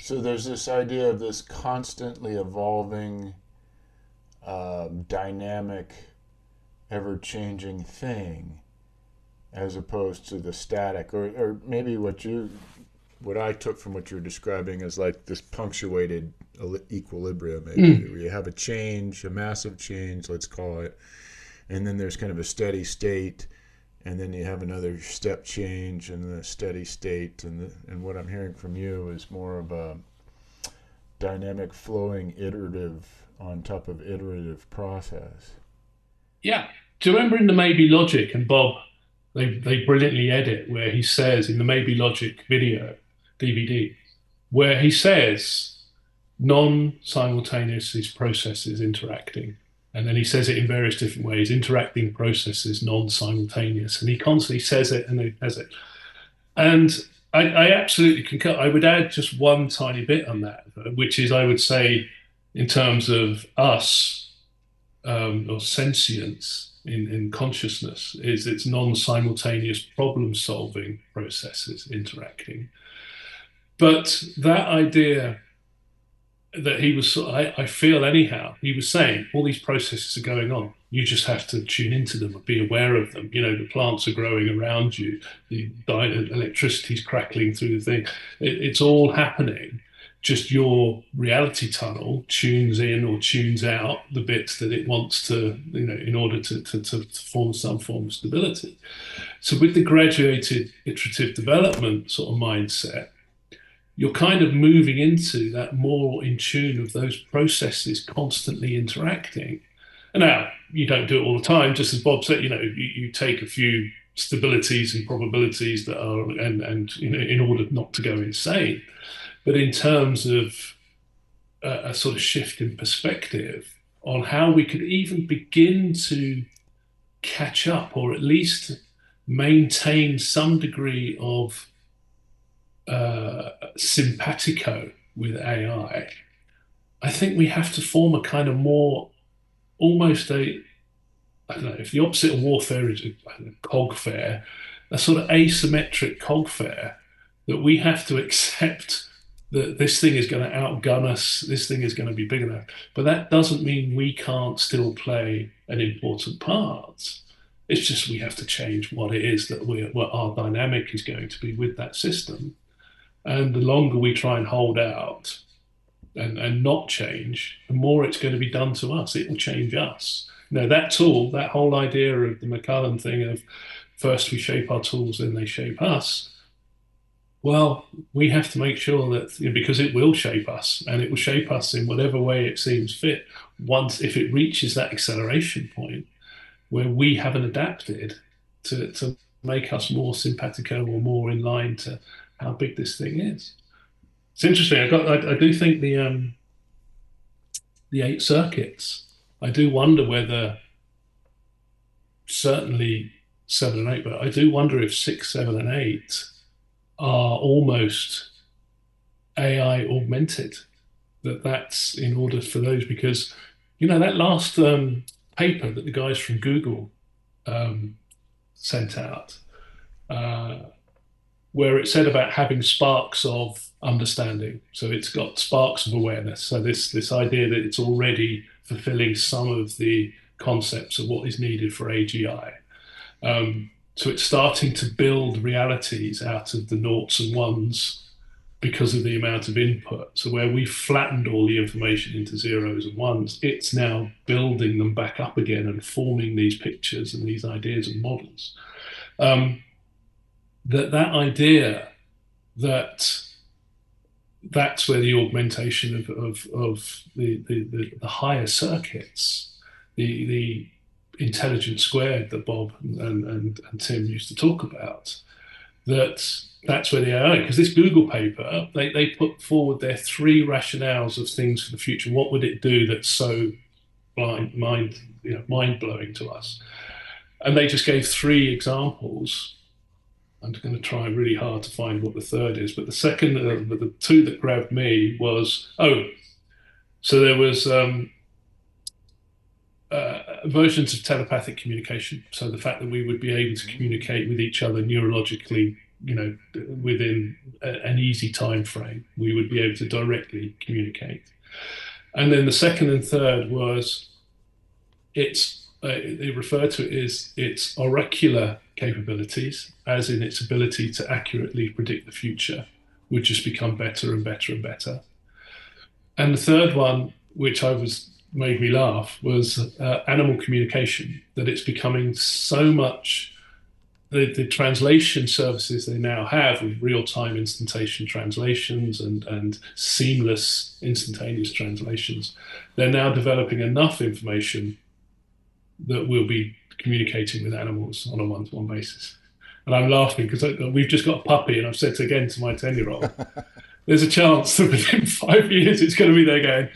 So there's this idea of this constantly evolving, um, dynamic, ever changing thing as opposed to the static or, or maybe what you what I took from what you're describing is like this punctuated equilibrium maybe mm. where you have a change a massive change let's call it and then there's kind of a steady state and then you have another step change and the steady state and the, and what I'm hearing from you is more of a dynamic flowing iterative on top of iterative process yeah do you remember in the maybe logic and Bob they they brilliantly edit where he says in the Maybe Logic video DVD, where he says non-simultaneous processes interacting. And then he says it in various different ways, interacting processes, non-simultaneous. And he constantly says it and he has it. And I, I absolutely concur. I would add just one tiny bit on that, which is I would say in terms of us um, or sentience, in, in consciousness is its non-simultaneous problem solving processes interacting. But that idea that he was I, I feel anyhow he was saying all these processes are going on. You just have to tune into them and be aware of them. You know the plants are growing around you. The electricity's crackling through the thing. It, it's all happening just your reality tunnel tunes in or tunes out the bits that it wants to, you know, in order to, to, to form some form of stability. So with the graduated iterative development sort of mindset, you're kind of moving into that more in tune of those processes constantly interacting. And now you don't do it all the time, just as Bob said, you know, you, you take a few stabilities and probabilities that are and and you know in order not to go insane but in terms of a, a sort of shift in perspective on how we could even begin to catch up or at least maintain some degree of uh, simpatico with AI, I think we have to form a kind of more, almost a, I don't know, if the opposite of warfare is a, a cogfare, a sort of asymmetric cogfare that we have to accept that this thing is going to outgun us, this thing is going to be big enough. But that doesn't mean we can't still play an important part. It's just we have to change what it is that we what our dynamic is going to be with that system. And the longer we try and hold out and, and not change, the more it's going to be done to us. It will change us. Now that tool, that whole idea of the McLuhan thing of first we shape our tools, then they shape us. Well, we have to make sure that because it will shape us and it will shape us in whatever way it seems fit. Once if it reaches that acceleration point where we haven't adapted to, to make us more simpatico or more in line to how big this thing is. It's interesting. I got. I, I do think the um, the eight circuits. I do wonder whether certainly seven and eight, but I do wonder if six, seven, and eight are almost AI augmented. That that's in order for those because you know that last um, paper that the guys from Google um, sent out. Uh, where it said about having sparks of understanding. So it's got sparks of awareness. So this this idea that it's already fulfilling some of the concepts of what is needed for AGI. Um, so it's starting to build realities out of the noughts and ones because of the amount of input. So where we flattened all the information into zeros and ones, it's now building them back up again and forming these pictures and these ideas and models. Um, that that idea that that's where the augmentation of, of, of the, the, the, the, higher circuits, the, the intelligence squared that Bob and, and, and Tim used to talk about, that that's where the AI, because this Google paper, they, they put forward their three rationales of things for the future. What would it do that's so blind, mind, you know, mind blowing to us? And they just gave three examples I'm going to try really hard to find what the third is. But the second, uh, the two that grabbed me was oh, so there was um, uh, versions of telepathic communication. So the fact that we would be able to communicate with each other neurologically, you know, within a, an easy time frame, we would be able to directly communicate. And then the second and third was it's uh, they refer to it as its oracular capabilities, as in its ability to accurately predict the future, would just become better and better and better. And the third one, which I was made me laugh, was uh, animal communication. That it's becoming so much. The, the translation services they now have with real-time instantaneous translations and, and seamless instantaneous translations, they're now developing enough information that we'll be communicating with animals on a one-to-one basis. And I'm laughing because we've just got a puppy, and I've said again to my ten-year-old, "There's a chance that within five years it's going to be there going."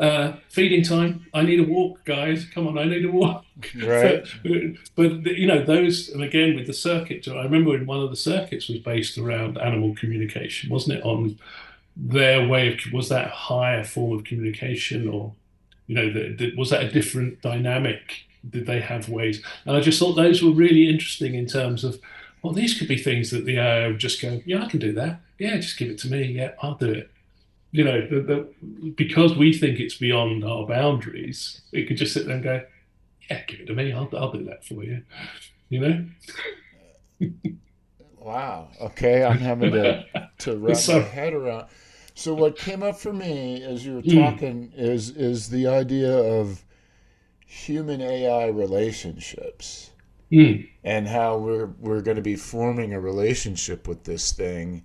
Uh, feeding time. I need a walk, guys. Come on, I need a walk. Right. but, but, you know those, and again with the circuit. I remember in one of the circuits was based around animal communication, wasn't it? On their way of was that higher form of communication, or you know, the, the, was that a different dynamic did they have ways? And I just thought those were really interesting in terms of, well, these could be things that the AI would just go, yeah, I can do that. Yeah, just give it to me. Yeah, I'll do it. You know, the, the, because we think it's beyond our boundaries, it could just sit there and go, yeah, give it to me. I'll, I'll do that for you. You know? wow. Okay, I'm having to, to wrap so, my head around. So what came up for me as you were hmm. talking mm. is is the idea of human AI relationships mm. and how we're we're going to be forming a relationship with this thing,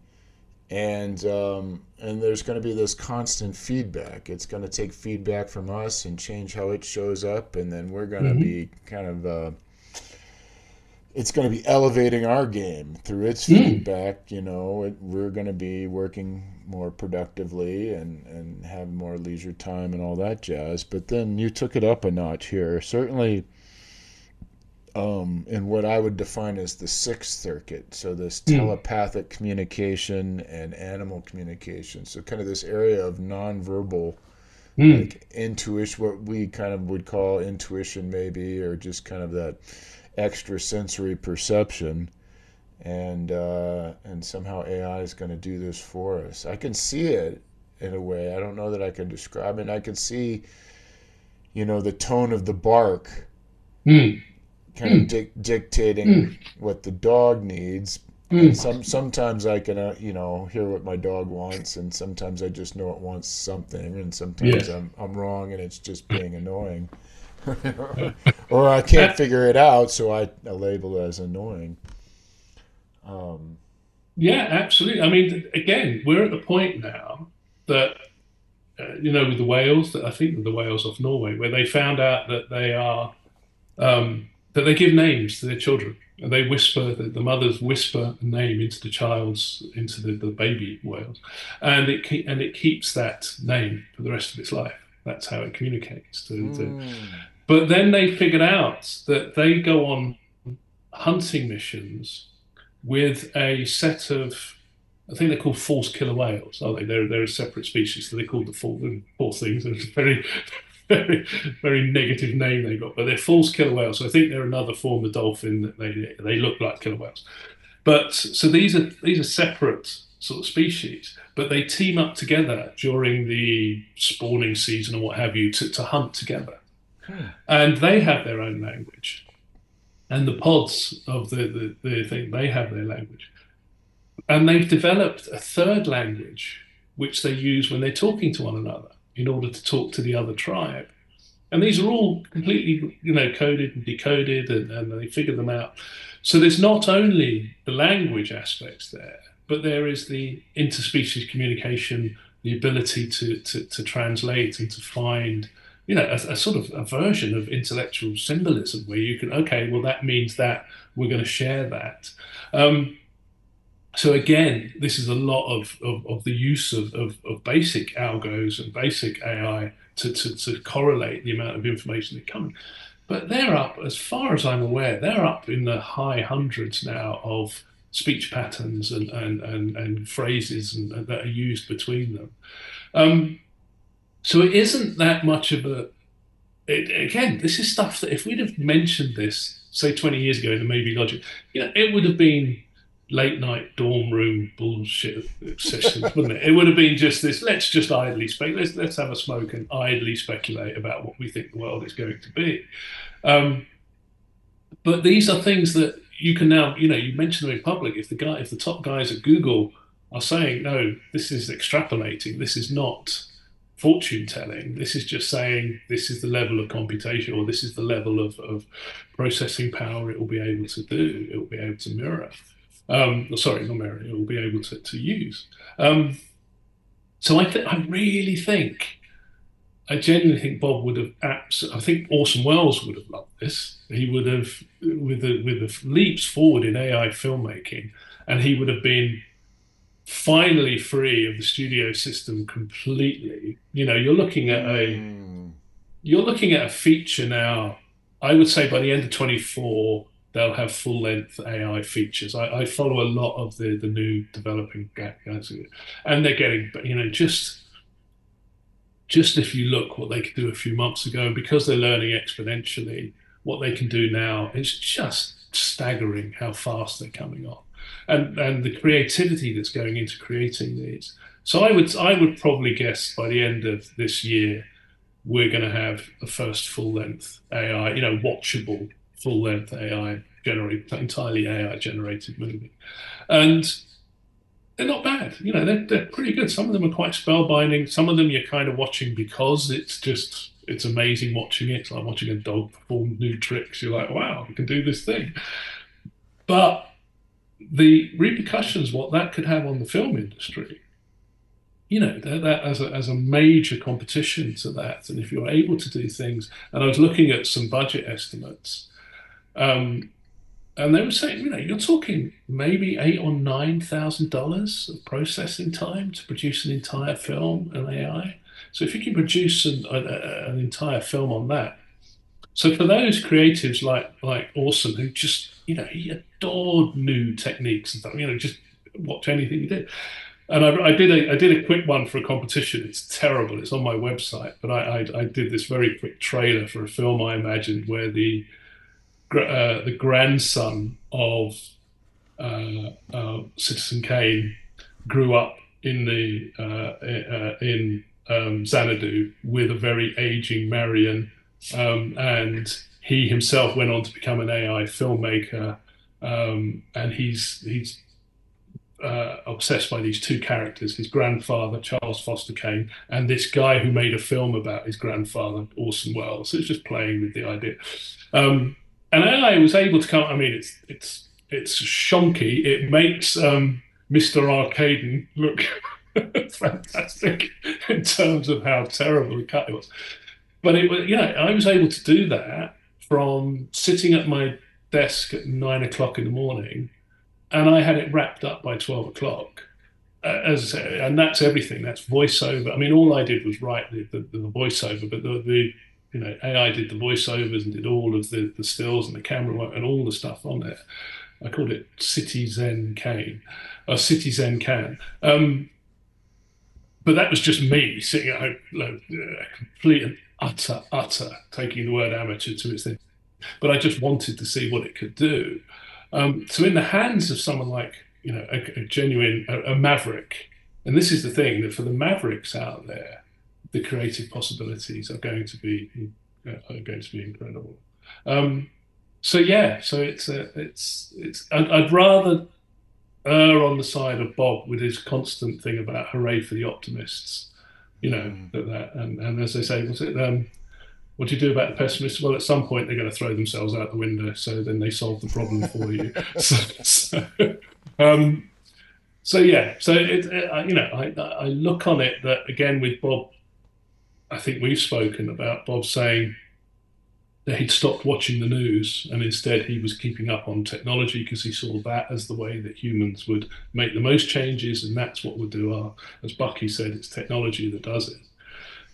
and um, and there's going to be this constant feedback. It's going to take feedback from us and change how it shows up, and then we're going to mm-hmm. be kind of. Uh, it's going to be elevating our game through its mm. feedback. You know, it, we're going to be working more productively and, and have more leisure time and all that jazz. But then you took it up a notch here. Certainly, um, in what I would define as the sixth circuit. So, this mm. telepathic communication and animal communication. So, kind of this area of nonverbal. Mm. Like intuition, what we kind of would call intuition, maybe, or just kind of that extrasensory perception and uh, and somehow AI is going to do this for us. I can see it in a way. I don't know that I can describe it. I can see, you know, the tone of the bark, mm. Kind mm. of di- dictating mm. what the dog needs. Some sometimes I can, uh, you know, hear what my dog wants, and sometimes I just know it wants something, and sometimes I'm I'm wrong, and it's just being annoying. or I can't figure it out, so I, I label it as annoying. Um, yeah, absolutely. I mean, again, we're at the point now that uh, you know with the whales that I think the whales off Norway, where they found out that they are um, that they give names to their children. And they whisper, the, the mothers whisper a name into the child's, into the, the baby whales, and it and it keeps that name for the rest of its life. That's how it communicates. To, mm. to, hmm. but then they figured out that they go on hunting missions with a set of, I think they're called false killer whales, are they? They're, they're a separate species, so they're called the false, poor things. It's very, very, very negative name they got, but they're false killer whales. So I think they're another form of dolphin that they they look like killer whales. But so these are these are separate sort of species, but they team up together during the spawning season or what have you to, to hunt together. And they have their own language and the pods of the, the, the thing, they have their language. And they've developed a third language which they use when they're talking to one another in order to talk to the other tribe. And these are all completely, you know, coded and decoded, and, and they figure them out. So there's not only the language aspects there, but there is the interspecies communication, the ability to, to, to translate and to find you know, a, a, sort of a version of intellectual symbolism where you can, okay, well, that means that we're going to share that. Um, so again, this is a lot of, of, of the use of, of, of, basic algos and basic AI to, to, to correlate the amount of information that comes. But they're up, as far as I'm aware, they're up in the high hundreds now of speech patterns and, and, and, and phrases and, and that are used between them. Um, so it isn't that much of a. It, again, this is stuff that if we'd have mentioned this, say 20 years ago in the maybe logic, you know, it would have been late night dorm room bullshit sessions, wouldn't it? It would have been just this. Let's just idly speculate. Let's, let's have a smoke and idly speculate about what we think the world is going to be. Um, but these are things that you can now, you know, you mentioned them in public. If the guy, if the top guys at Google are saying, no, this is extrapolating. This is not fortune telling. This is just saying this is the level of computation or this is the level of, of processing power it will be able to do, it will be able to mirror. Um, sorry, not it will be able to, to use. Um, so I, th- I really think, I genuinely think Bob would have absolutely, I think Orson Welles would have loved this. He would have, with the, with the leaps forward in AI filmmaking, and he would have been finally free of the studio system completely. You know, you're looking at a mm. you're looking at a feature now. I would say by the end of 24, they'll have full length AI features. I, I, follow a lot of the the new developing guys, and they're getting you know just just if you look what they could do a few months ago, and because they're learning exponentially, what they can do now is just staggering how fast they're coming on and and the creativity that's going into creating these. So I would I would probably guess by the end of this year we're going to have a first full length AI, you know, watchable full length AI generated entirely AI generated movie, and they're not bad. You know, they're they're pretty good. Some of them are quite spellbinding. Some of them you're kind of watching because it's just it's amazing watching it. It's like watching a dog perform new tricks. You're like, wow, I can do this thing. But the repercussions, what that could have on the film industry, you know, that, that, as, a, as a major competition to that. And if you're able to do things, and I was looking at some budget estimates, um, and they were saying, you know, you're talking maybe eight or nine thousand dollars of processing time to produce an entire film in AI. So if you can produce an, a, an entire film on that, so for those creatives like like Orson, who just you know he adored new techniques and stuff, you know, just watch anything he did. And I, I, did a I did a quick one for a competition. It's terrible. It's on my website, but I, I, I did this very quick trailer for a film I imagined where the uh, the grandson of uh, uh, Citizen Kane grew up in the uh, in um, Xanadu with a very aging Marion, um, and he himself went on to become an AI filmmaker, um, and he's he's uh, obsessed by these two characters: his grandfather Charles Foster Kane, and this guy who made a film about his grandfather Orson Welles. So it's just playing with the idea, um, and AI was able to come. I mean, it's it's it's shonky. It makes um, Mr. Arkadin look fantastic in terms of how terrible the cut it was. But it was, you know, I was able to do that from sitting at my desk at nine o'clock in the morning, and I had it wrapped up by twelve o'clock. Uh, as I say, and that's everything. That's voiceover. I mean, all I did was write the, the, the voiceover, but the, the you know AI did the voiceovers and did all of the, the stills and the camera work and all the stuff on it. I called it Citizen Kane, or Citizen Can. Um, but that was just me sitting at home, like, complete and utter, utter, taking the word amateur to its thing. But I just wanted to see what it could do. Um, so in the hands of someone like, you know, a, a genuine, a, a, maverick, and this is the thing that for the mavericks out there, the creative possibilities are going to be uh, are going to be incredible. Um, so yeah, so it's a, it's it's. I'd, I'd, rather err on the side of Bob with his constant thing about hooray for the optimists, you know mm. that, that and, and as they say, was it um, what do you do about the pessimists? Well, at some point they're going to throw themselves out the window, so then they solve the problem for you. so, so, um, so, yeah, so it, it, you know, I, I look on it that again with Bob. I think we've spoken about Bob saying that he'd stopped watching the news and instead he was keeping up on technology because he saw that as the way that humans would make the most changes and that's what would do our as bucky said it's technology that does it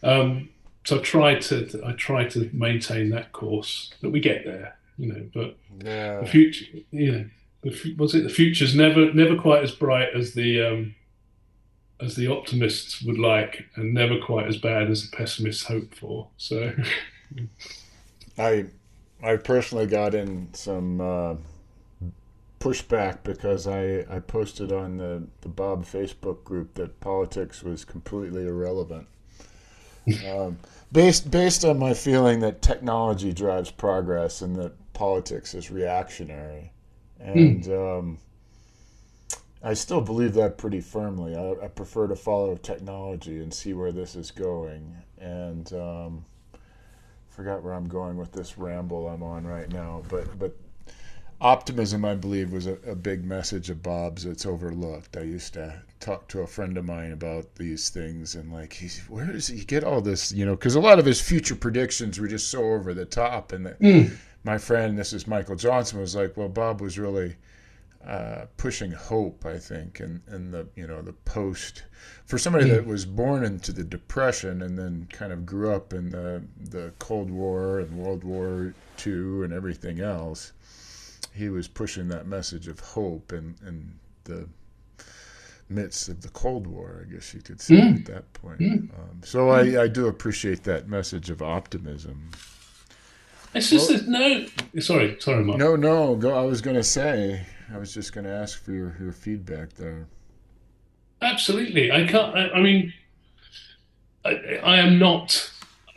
um, so i tried to i tried to maintain that course that we get there you know but yeah. the future you know the, was it the future's never never quite as bright as the um, as the optimists would like and never quite as bad as the pessimists hope for so I I personally got in some uh, pushback because I, I posted on the, the Bob Facebook group that politics was completely irrelevant. um, based based on my feeling that technology drives progress and that politics is reactionary, and mm. um, I still believe that pretty firmly. I, I, prefer to follow technology and see where this is going, and um, forgot where I'm going with this ramble I'm on right now, but but optimism, I believe, was a, a, big message of Bob's that's overlooked. I used to talk to a friend of mine about these things, and like, he's where does he get all this? You know, because a lot of his future predictions were just so over the top. And mm. my friend, this is Michael Johnson, was like, well, Bob was really uh, pushing hope, I think, and and the you know the post for somebody that was born into the depression and then kind of grew up in the the Cold War and World War II and everything else. He was pushing that message of hope in in the midst of the Cold War, I guess you could say mm. at that point. Mm. Um, so I, I do appreciate that message of optimism. It's just well, no. Sorry, sorry, Mark. No, no. Go. I was going to say. I was just going to ask for your, your feedback there. Absolutely. I can't, I, I mean, I, I, am not,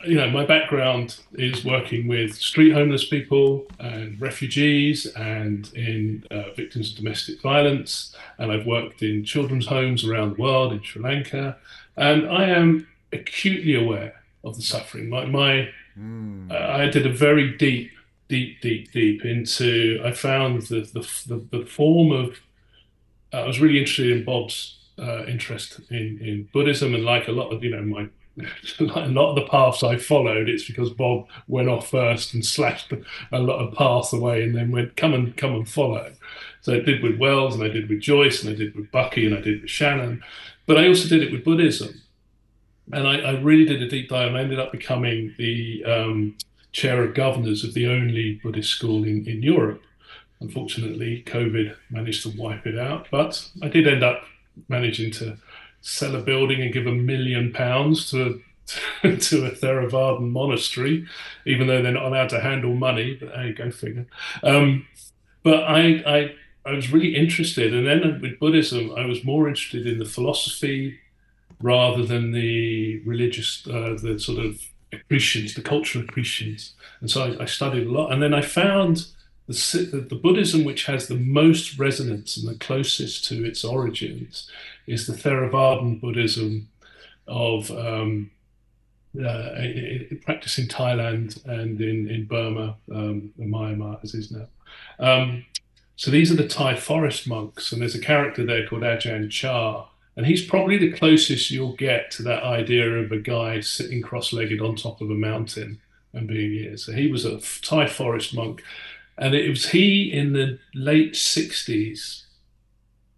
you know, my background is working with street homeless people and refugees and in uh, victims of domestic violence. And I've worked in children's homes around the world, in Sri Lanka. And I am acutely aware of the suffering. My, my mm. uh, I did a very deep deep, deep, deep into. I found the the the, the form of. Uh, I was really interested in Bob's uh, interest in in Buddhism, and like a lot of you know my. a lot of the paths I followed, it's because Bob went off first and slashed a lot of paths away, and then went, "Come and come and follow." So I did with Welles, and I did with Joyce, and I did with Bucky, and I did with Shannon, but I also did it with Buddhism, and I, I really did a deep dive. I ended up becoming the um, chair of governors of the only Buddhist school in, in Europe. Unfortunately, COVID managed to wipe it out, but I did end up managing to sell a building and give a million pounds to a, to a Theravadan monastery, even though they're not allowed to handle money. But hey, go figure. Um, but I, I I was really interested. And then with Buddhism, I was more interested in the philosophy rather than the religious, uh, the sort of accretions, the cultural accretions. And so I, I, studied a lot. And then I found the, the Buddhism which has the most resonance and the closest to its origins is the Theravadan Buddhism of um, uh, practice in Thailand and in, in Burma, um, Myanmar as is now. Um, so these are the Thai forest monks, and there's a character there called Ajahn Chah, and he's probably the closest you'll get to that idea of a guy sitting cross-legged on top of a mountain and being here. So he was a Thai forest monk, and it was he in the late 60s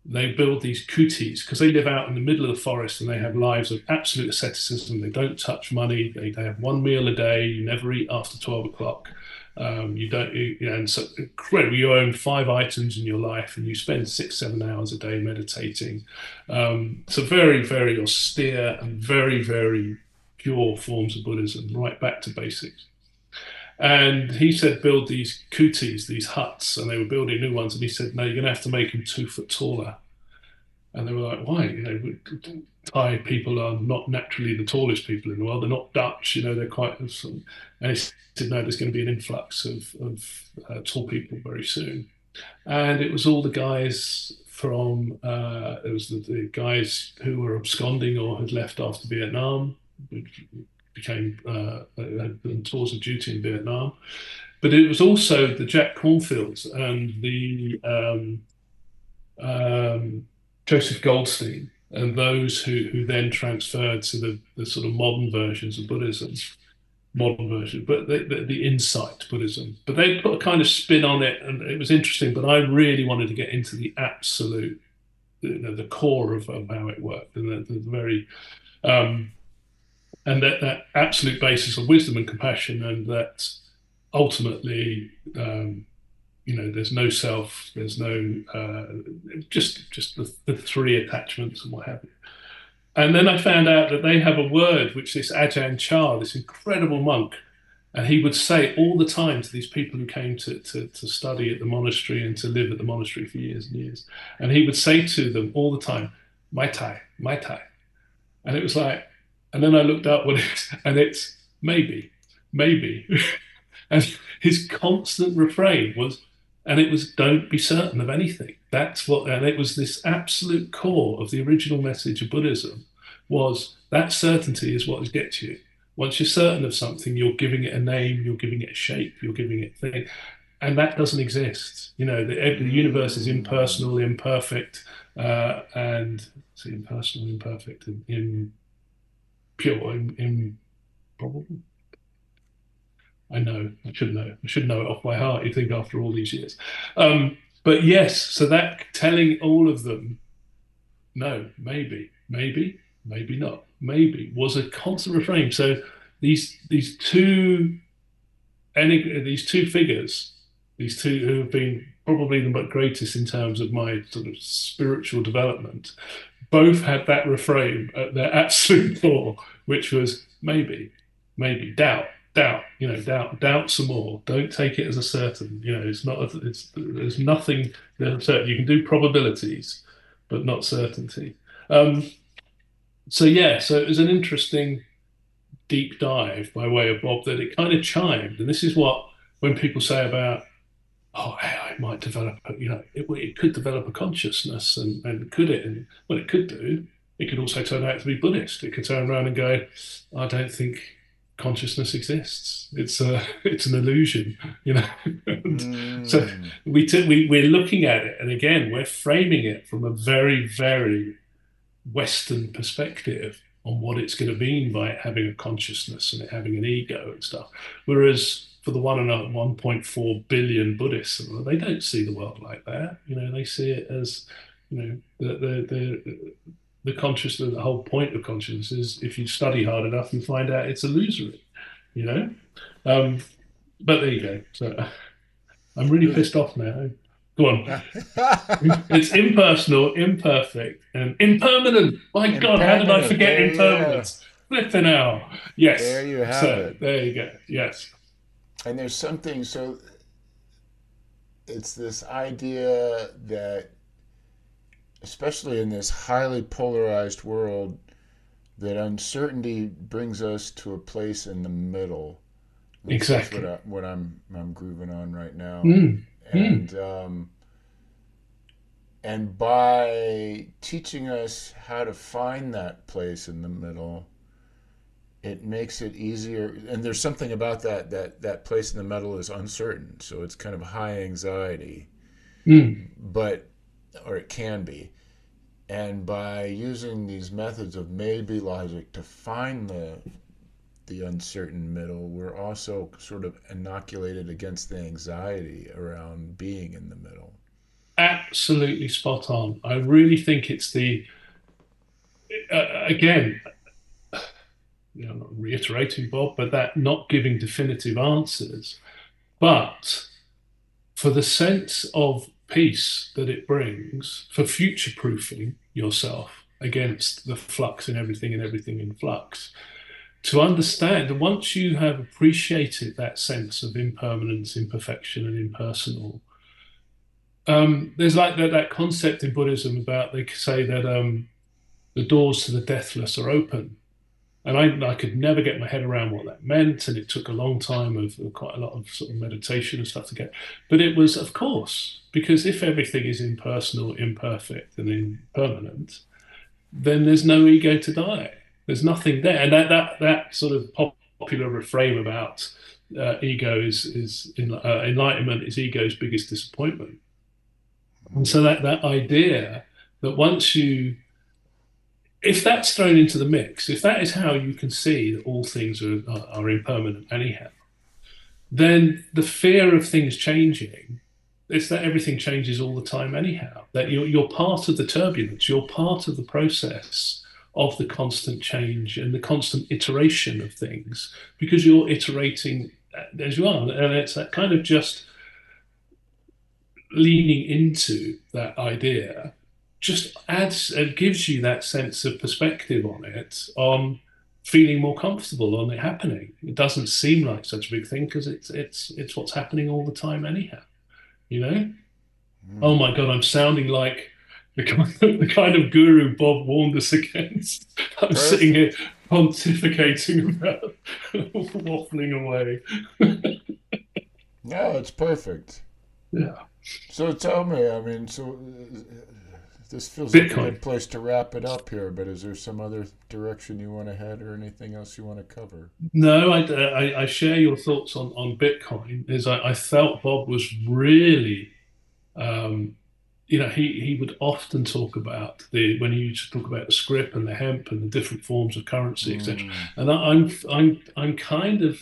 they build these kutis because they live out in the middle of the forest and they have lives of absolute asceticism. They don't touch money. They, they have one meal a day. You never eat after 12 o'clock. Um, you don't, you and so incredible. You own five items in your life and you spend six, seven hours a day meditating. Um, so very, very austere and very, very pure forms of Buddhism, right back to basics. And he said, build these kutis, these huts, and they were building new ones. And he said, no, you're going to have to make them two foot taller. And they were like, why? You know, Thai people are not naturally the tallest people in the world. They're not Dutch, you know, they're quite. And he said, no, there's going to be an influx of, of uh, tall people very soon. And it was all the guys from, uh, it was the, the guys who were absconding or had left after Vietnam, became uh, had tours of duty in Vietnam. But it was also the Jack Kornfields and the um, um, Joseph Goldstein and those who, who then transferred to the, the sort of modern versions of Buddhism, modern version, but the, the, the, insight Buddhism. But they put a kind of spin on it, and it was interesting. But I really wanted to get into the absolute, you know, the core of, of how it worked, and the, the very um, and that, that absolute basis of wisdom and compassion, and that ultimately, um, you know, there's no self, there's no uh, just just the, the, three attachments and what have you. And then I found out that they have a word which this Ajahn Chah, this incredible monk, and he would say all the time to these people who came to, to, to study at the monastery and to live at the monastery for years and years. And he would say to them all the time, Mai Tai, Mai Tai. And it was like, and then I looked up what it's, and it's maybe, maybe. and his constant refrain was, and it was, don't be certain of anything. That's what, and it was this absolute core of the original message of Buddhism was that certainty is what gets you. Once you're certain of something, you're giving it a name, you're giving it a shape, you're giving it a thing. And that doesn't exist. You know, the, the universe is impersonal, imperfect, uh, and see, impersonal, imperfect, and in, pure in, in probably. I know. I should know. I should know it off by heart. You think after all these years, um, but yes. So that telling all of them, no, maybe, maybe, maybe not, maybe was a constant refrain. So these these two, these two figures, these two who have been probably the greatest in terms of my sort of spiritual development, both had that refrain at their absolute core, which was maybe, maybe doubt, doubt, you know, doubt, doubt some more. Don't take it as a certain. You know, it's not. It's there's nothing certain. You can do probabilities, but not certainty. Um, so yeah, so it was an interesting deep dive by way of Bob that it kind of chimed, and this is what when people say about oh, AI might develop, you know, it, it could develop a consciousness, and, and could it? And well, it could do. It could also turn out to be Buddhist. It could turn around and go, I don't think consciousness exists. It's a, it's an illusion, you know. mm. So we, t- we we're looking at it, and again, we're framing it from a very, very Western perspective on what it's going to mean by it having a consciousness and it having an ego and stuff. Whereas for the one and 1.4 billion Buddhists, they don't see the world like that. You know, they see it as, you know, the the the, the consciousness. The whole point of consciousness is if you study hard enough, you find out it's illusory. You know, um, but there you go. So I'm really pissed off now. Go on. it's impersonal, imperfect, and impermanent. My God, how did I forget impermanence? Flipping out. Yes. There you have so, it. There you go. Yes and there's something so it's this idea that, especially in this highly polarized world, that uncertainty brings us to a place in the middle. Exactly. What, I, what I'm I'm grooving on right now, mm. and mm. Um, and by teaching us how to find that place in the middle, it makes it easier. And there's something about that that that place in the middle is uncertain, so it's kind of high anxiety, mm. but or it can be and by using these methods of maybe logic to find the the uncertain middle, we're also sort of inoculated against the anxiety around being in the middle. Absolutely spot on. I really think it's the uh, again, you know, not reiterating Bob, but that not giving definitive answers, but for the sense of peace that it brings for future proofing yourself against the flux and everything and everything in flux. To understand, once you have appreciated that sense of impermanence, imperfection, and impersonal, um, there's like that, that concept in Buddhism about they say that um, the doors to the deathless are open and I, I could never get my head around what that meant and it took a long time of, quite a lot of sort of meditation and stuff to get but it was of course because if everything is impersonal imperfect and impermanent then there's no ego to die. There's nothing there. And that that, that sort of popular refrain about uh, ego is is uh, enlightenment is ego's biggest disappointment. And so that that idea that once you if that's thrown into the mix, if that is how you can see that all things are, are, are impermanent anyhow, then the fear of things changing is that everything changes all the time anyhow. That you're, you're part of the turbulence, you're part of the process of the constant change and the constant iteration of things because you're iterating as you are. And it's that kind of just leaning into that idea just adds and gives you that sense of perspective on it, on feeling more comfortable on it happening. It doesn't seem like such a big thing because it's it's it's what's happening all the time anyhow. You know? Mm. Oh my god, I'm sounding like the kind, of, the kind of guru Bob warned us against. I'm Perfect. sitting here pontificating about waffling away. no, it's perfect. Yeah. So tell me, I mean, so this feels Bitcoin. like a good place to wrap it up here, but is there some other direction you want to head or anything else you want to cover? No, I, I, I share your thoughts on, on Bitcoin. Is I, I felt Bob was really, um, you know, he, he would often talk about the when he used to talk about the scrip and the hemp and the different forms of currency, mm. etc. And I, I'm I'm I'm kind of,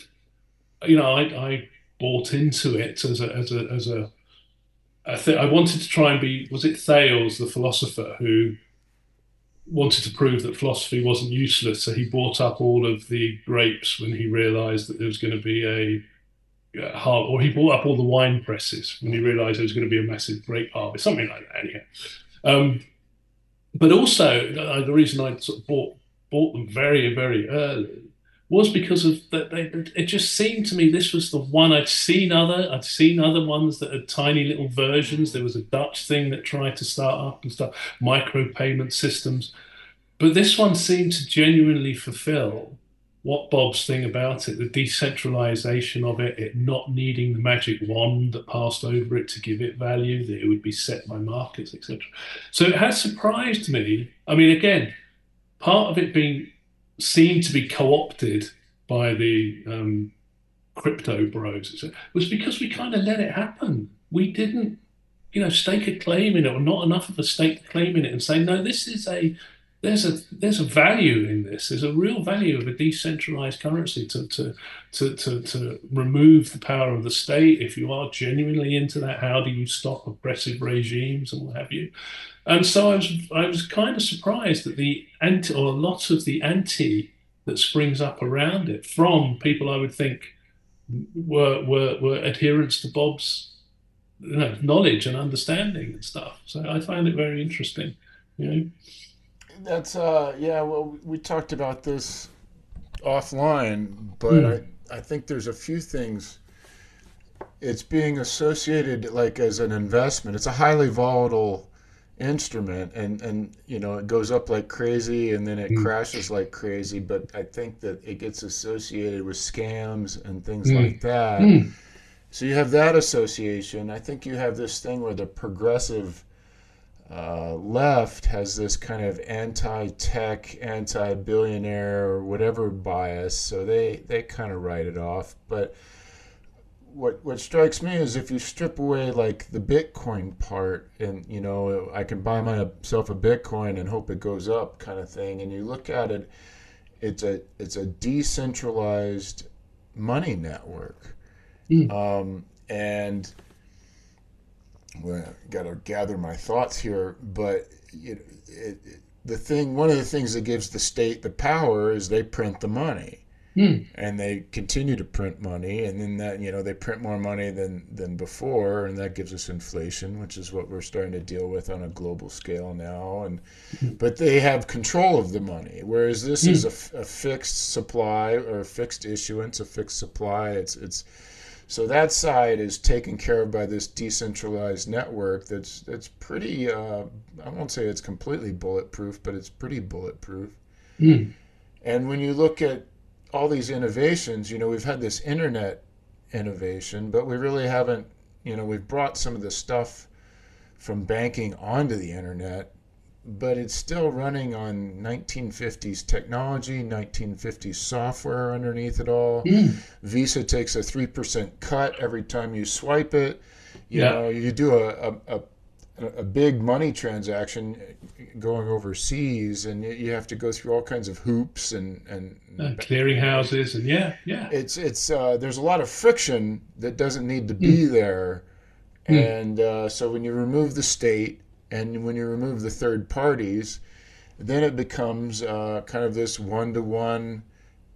you know, I, I bought into it as a as a as a I I wanted to try and be was it Thales, the philosopher, who wanted to prove that philosophy wasn't useless. So he bought up all of the grapes when he realised that there was going to be a harvest, or he bought up all the wine presses when he realised there was going to be a massive grape harvest, something like that. Anyhow, um, but also uh, the reason I sort of bought bought them very very early was because of that. They, it just seemed to me this was the one I'd seen other. I'd seen other ones that had tiny little versions. There was a Dutch thing that tried to start up and stuff, micro payment systems, but this one seemed to genuinely fulfill what Bob's thing about it, the decentralization of it, it not needing the magic wand that passed over it to give it value, that it would be set by markets, etc. So it has surprised me. I mean, again, part of it being seemed to be co-opted by the um, crypto bros it was because we kind of let it happen. We didn't, you know, stake a claim in it, or not enough of a stake claim in it, and say, no, this is a there's a there's a value in this. There's a real value of a decentralized currency to to to to, to remove the power of the state. If you are genuinely into that, how do you stop oppressive regimes and what have you? And so I was I was kind of surprised that the anti or a lot of the anti that springs up around it from people I would think were were, were adherents to Bob's you know, knowledge and understanding and stuff. So I find it very interesting. You know. That's uh yeah, well we talked about this offline, but mm. I, I think there's a few things it's being associated like as an investment. It's a highly volatile instrument and and you know it goes up like crazy and then it mm. crashes like crazy but i think that it gets associated with scams and things mm. like that mm. so you have that association i think you have this thing where the progressive uh, left has this kind of anti-tech anti-billionaire or whatever bias so they they kind of write it off but what what strikes me is if you strip away like the Bitcoin part, and you know I can buy myself a Bitcoin and hope it goes up, kind of thing, and you look at it, it's a it's a decentralized money network, mm. um, and well, got to gather my thoughts here, but it, it, the thing, one of the things that gives the state the power is they print the money Mm. And they continue to print money, and then that you know they print more money than than before, and that gives us inflation, which is what we're starting to deal with on a global scale now. And mm. but they have control of the money, whereas this mm. is a, a fixed supply or a fixed issuance, a fixed supply. It's it's so that side is taken care of by this decentralized network that's that's pretty. Uh, I won't say it's completely bulletproof, but it's pretty bulletproof. Mm. And when you look at all these innovations, you know, we've had this internet innovation, but we really haven't, you know, we've brought some of the stuff from banking onto the internet, but it's still running on 1950s technology, 1950s software underneath it all. Mm. Visa takes a 3% cut every time you swipe it. You yeah. know, you do a, a, a a big money transaction going overseas and you have to go through all kinds of hoops and and, and clearing houses and yeah yeah it's it's uh, there's a lot of friction that doesn't need to be mm. there mm. and uh, so when you remove the state and when you remove the third parties then it becomes uh, kind of this one-to-one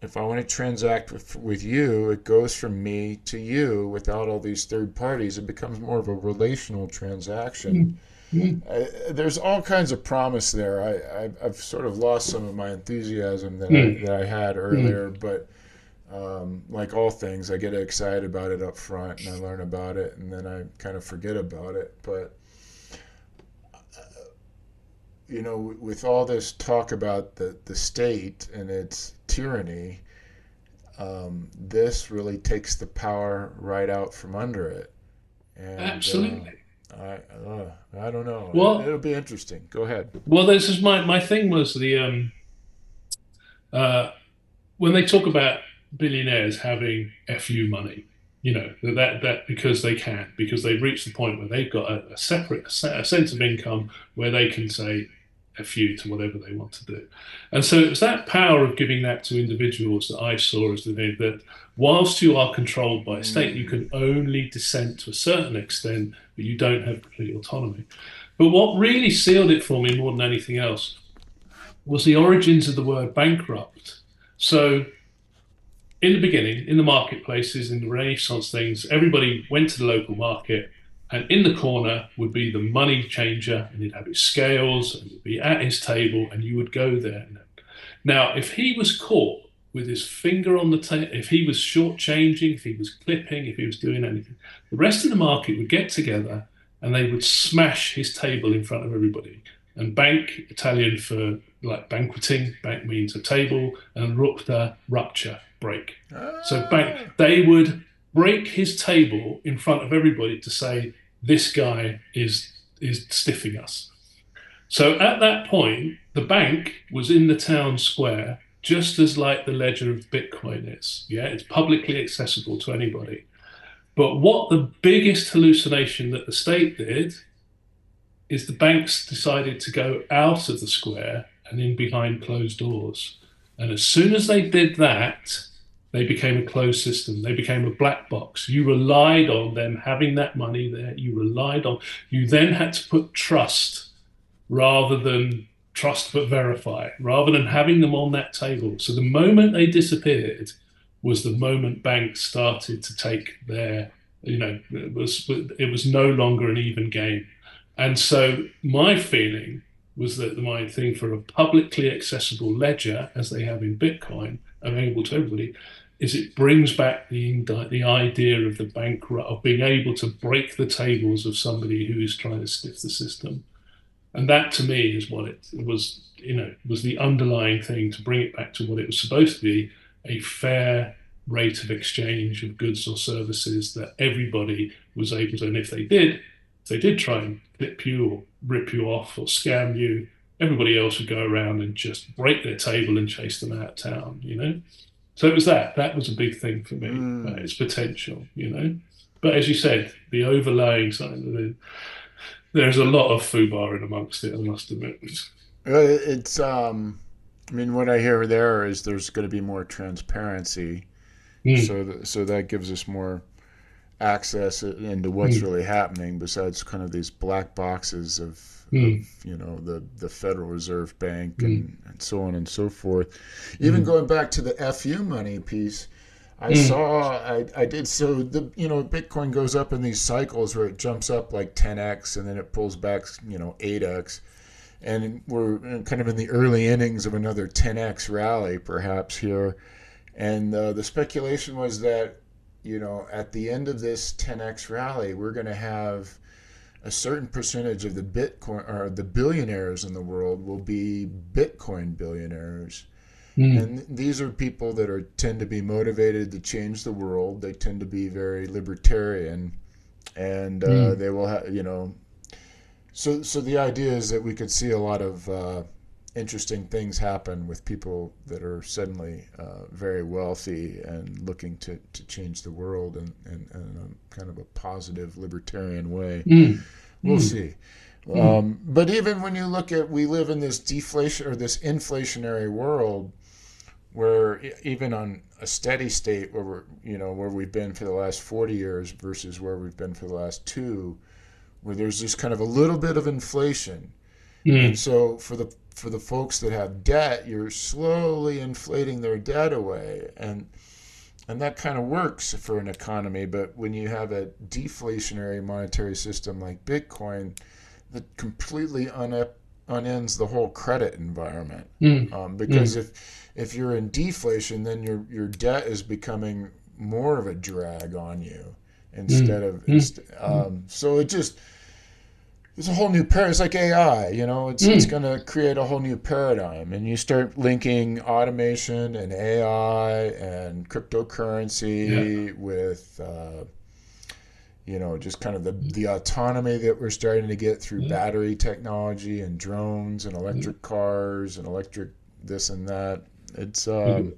if I want to transact with, with you, it goes from me to you without all these third parties. It becomes more of a relational transaction. Mm-hmm. Uh, there's all kinds of promise there. I, I, have sort of lost some of my enthusiasm that, mm-hmm. I, that I had earlier, mm-hmm. but um, like all things, I get excited about it up front and I learn about it and then I kind of forget about it. But you know, with all this talk about the, the state and its tyranny, um, this really takes the power right out from under it. And, Absolutely. Uh, I uh, I don't know. Well, it, will be interesting. Go ahead. Well, this is my my thing was the um, uh, when they talk about billionaires having fu money, you know that that because they can because they've reached the point where they've got a, a separate a sense of income where they can say a few to whatever they want to do. And so it's that power of giving that to individuals that I saw as the thing that whilst you are controlled by a state, you can only dissent to a certain extent, but you don't have complete autonomy. But what really sealed it for me more than anything else was the origins of the word bankrupt. So in the beginning, in the marketplaces, in the Renaissance things, everybody went to the local market and in the corner would be the money changer, and he'd have his scales, and he'd be at his table, and you would go there. Now, if he was caught with his finger on the table, if he was shortchanging, if he was clipping, if he was doing anything, the rest of the market would get together and they would smash his table in front of everybody. And bank, Italian for like banqueting, bank means a table, and rupta, rupture, break. Ah. So bank, they would break his table in front of everybody to say this guy is is stiffing us. So at that point, the bank was in the town square, just as like the ledger of Bitcoin is. Yeah, it's publicly accessible to anybody. But what the biggest hallucination that the state did is the banks decided to go out of the square and in behind closed doors. And as soon as they did that, they became a closed system. They became a black box. You relied on them having that money there. You relied on, you then had to put trust rather than trust but verify, rather than having them on that table. So the moment they disappeared was the moment banks started to take their, you know, it was, it was no longer an even game. And so my feeling was that my thing for a publicly accessible ledger, as they have in Bitcoin, available to everybody, is it brings back the the idea of the bankrupt of being able to break the tables of somebody who is trying to stiff the system, and that to me is what it was. You know, was the underlying thing to bring it back to what it was supposed to be a fair rate of exchange of goods or services that everybody was able to. And if they did, if they did try and clip you or rip you off or scam you, everybody else would go around and just break their table and chase them out of town. You know. So it was that. That was a big thing for me. Mm. Uh, its potential, you know. But as you said, the overlaying side of something there's a lot of foobar in amongst it. I must admit. It's um, I mean, what I hear there is there's going to be more transparency, mm. so that, so that gives us more access into what's mm. really happening. Besides, kind of these black boxes of mm. of you know the the Federal Reserve Bank mm. and, and so on and so forth. Even mm. going back to the FU money piece, I mm. saw I, I did so the you know Bitcoin goes up in these cycles where it jumps up like 10x and then it pulls back you know 8x and we're kind of in the early innings of another 10x rally perhaps here and uh, the speculation was that you know at the end of this 10x rally we're going to have a certain percentage of the Bitcoin or the billionaires in the world will be Bitcoin billionaires. Mm. And these are people that are tend to be motivated to change the world. They tend to be very libertarian, and uh, mm. they will have you know. So so the idea is that we could see a lot of uh, interesting things happen with people that are suddenly uh, very wealthy and looking to, to change the world in, in, in a kind of a positive libertarian way. Mm. We'll mm. see. Mm. Um, but even when you look at, we live in this deflation or this inflationary world where even on a steady state where we're, you know, where we've been for the last 40 years versus where we've been for the last two, where there's this kind of a little bit of inflation. Mm. And so for the for the folks that have debt, you're slowly inflating their debt away. And and that kind of works for an economy, but when you have a deflationary monetary system like Bitcoin, that completely unends the whole credit environment. Mm. Um, because mm. if if you're in deflation, then your your debt is becoming more of a drag on you instead mm. of. Inst- um, so it just it's a whole new paradigm. It's like AI, you know, it's, mm. it's going to create a whole new paradigm. And you start linking automation and AI and cryptocurrency yeah. with, uh, you know, just kind of the, the autonomy that we're starting to get through yeah. battery technology and drones and electric yeah. cars and electric this and that. It's. Um,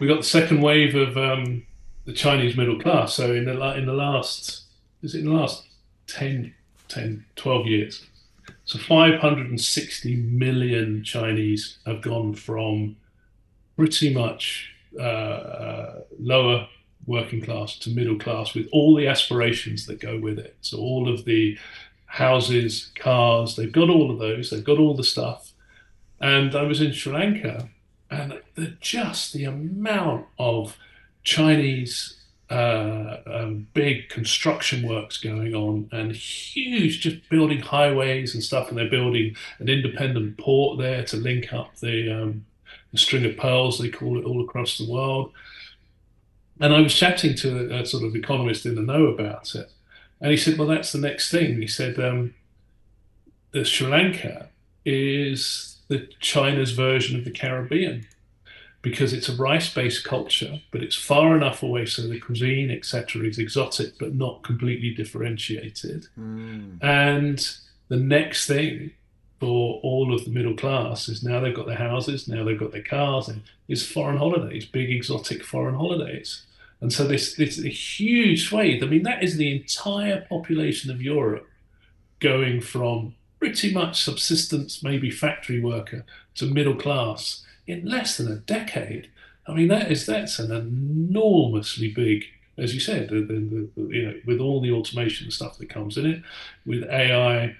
we got the second wave of um, the Chinese middle class. So in the, in the last, is it in the last 10, 10, 12 years. So 560 million Chinese have gone from pretty much uh, uh, lower working class to middle class with all the aspirations that go with it. So all of the houses, cars, they've got all of those, they've got all the stuff. And I was in Sri Lanka and the, just the amount of Chinese uh, um, big construction works going on and huge, just building highways and stuff. And they're building an independent port there to link up the, um, the string of pearls, they call it, all across the world. And I was chatting to a, a, sort of economist in the know about it. And he said, well, that's the next thing. He said, um, the Sri Lanka is the China's version of the Caribbean because it's a rice-based culture, but it's far enough away so the cuisine, etc., is exotic but not completely differentiated. Mm. And the next thing for all of the middle class is now they've got their houses, now they've got their cars, and it's foreign holidays, big exotic foreign holidays. And so this this a huge swathe. I mean, that is the entire population of Europe going from pretty much subsistence, maybe factory worker, to middle class in less than a decade. I mean, that is that's an enormously big, as you said, the, the, the, you know, with all the automation stuff that comes in it, with AI,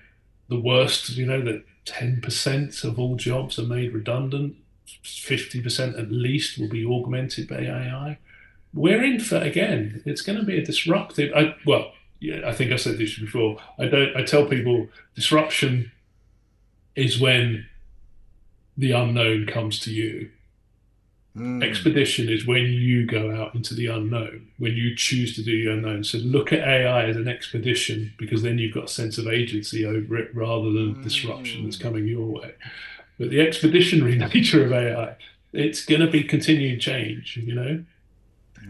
the worst, you know, that ten percent of all jobs are made redundant, fifty percent at least will be augmented by AI. We're in for again. It's going to be a disruptive. I, well, yeah, I think I said this before. I don't. I tell people disruption is when the unknown comes to you. Mm. Expedition is when you go out into the unknown, when you choose to do the unknown. So look at AI as an expedition because then you've got a sense of agency over it rather than mm. disruption that's coming your way. But the expeditionary nature of AI, it's going to be continued change, you know?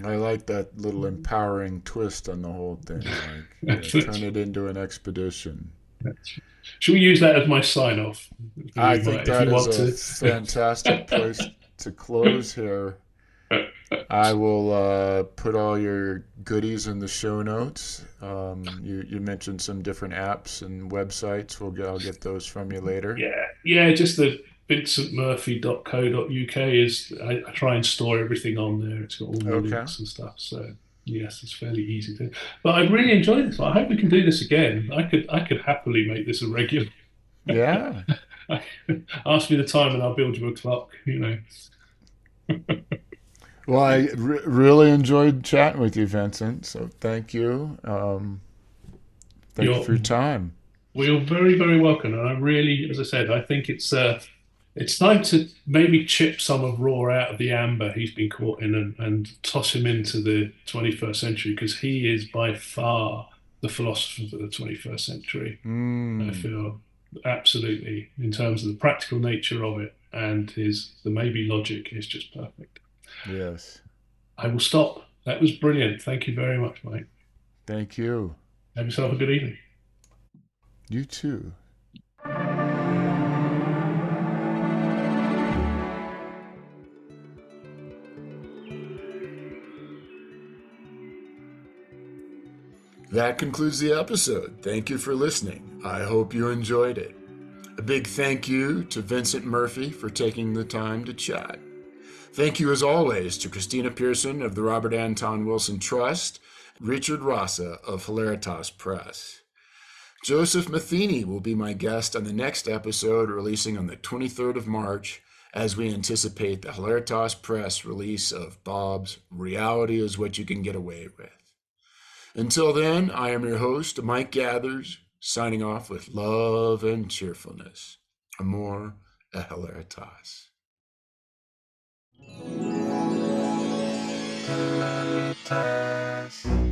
I like that little empowering twist on the whole thing. Like, turn it into an expedition. Should we use that as my sign off? I think that is a to. fantastic place to close here. I will uh, put all your goodies in the show notes. Um, you, you mentioned some different apps and websites. We'll get, I'll get those from you later. Yeah, yeah. Just the vincentmurphy.co.uk is I, I, try and store everything on there. It's got all the okay. links and stuff. So yes, it's fairly easy to. But I really enjoyed this. I hope we can do this again. I could I could happily make this a regular. Yeah. Ask me the time and I'll build you a clock. You know. well, I re- really enjoyed chatting with you, Vincent. So thank you. Um, thank you're, you for your time. Well, you're very, very welcome. And I really, as I said, I think it's uh, it's time to maybe chip some of RAW out of the amber he's been caught in and, and toss him into the 21st century because he is by far the philosopher of the 21st century. Mm. I feel absolutely in terms of the practical nature of it and his the maybe logic is just perfect. Yes. I will stop. That was brilliant. Thank you very much, Mike. Thank you. Have yourself a good evening. You too. That concludes the episode. Thank you for listening. I hope you enjoyed it. A big thank you to Vincent Murphy for taking the time to chat. Thank you, as always, to Christina Pearson of the Robert Anton Wilson Trust, Richard Rasa of Hilaritas Press. Joseph Matheny will be my guest on the next episode, releasing on the 23rd of March, as we anticipate the Hilaritas Press release of Bob's Reality is What You Can Get Away With. Until then, I am your host, Mike Gathers, signing off with love and cheerfulness. Amor hilaritas. Hilaritas.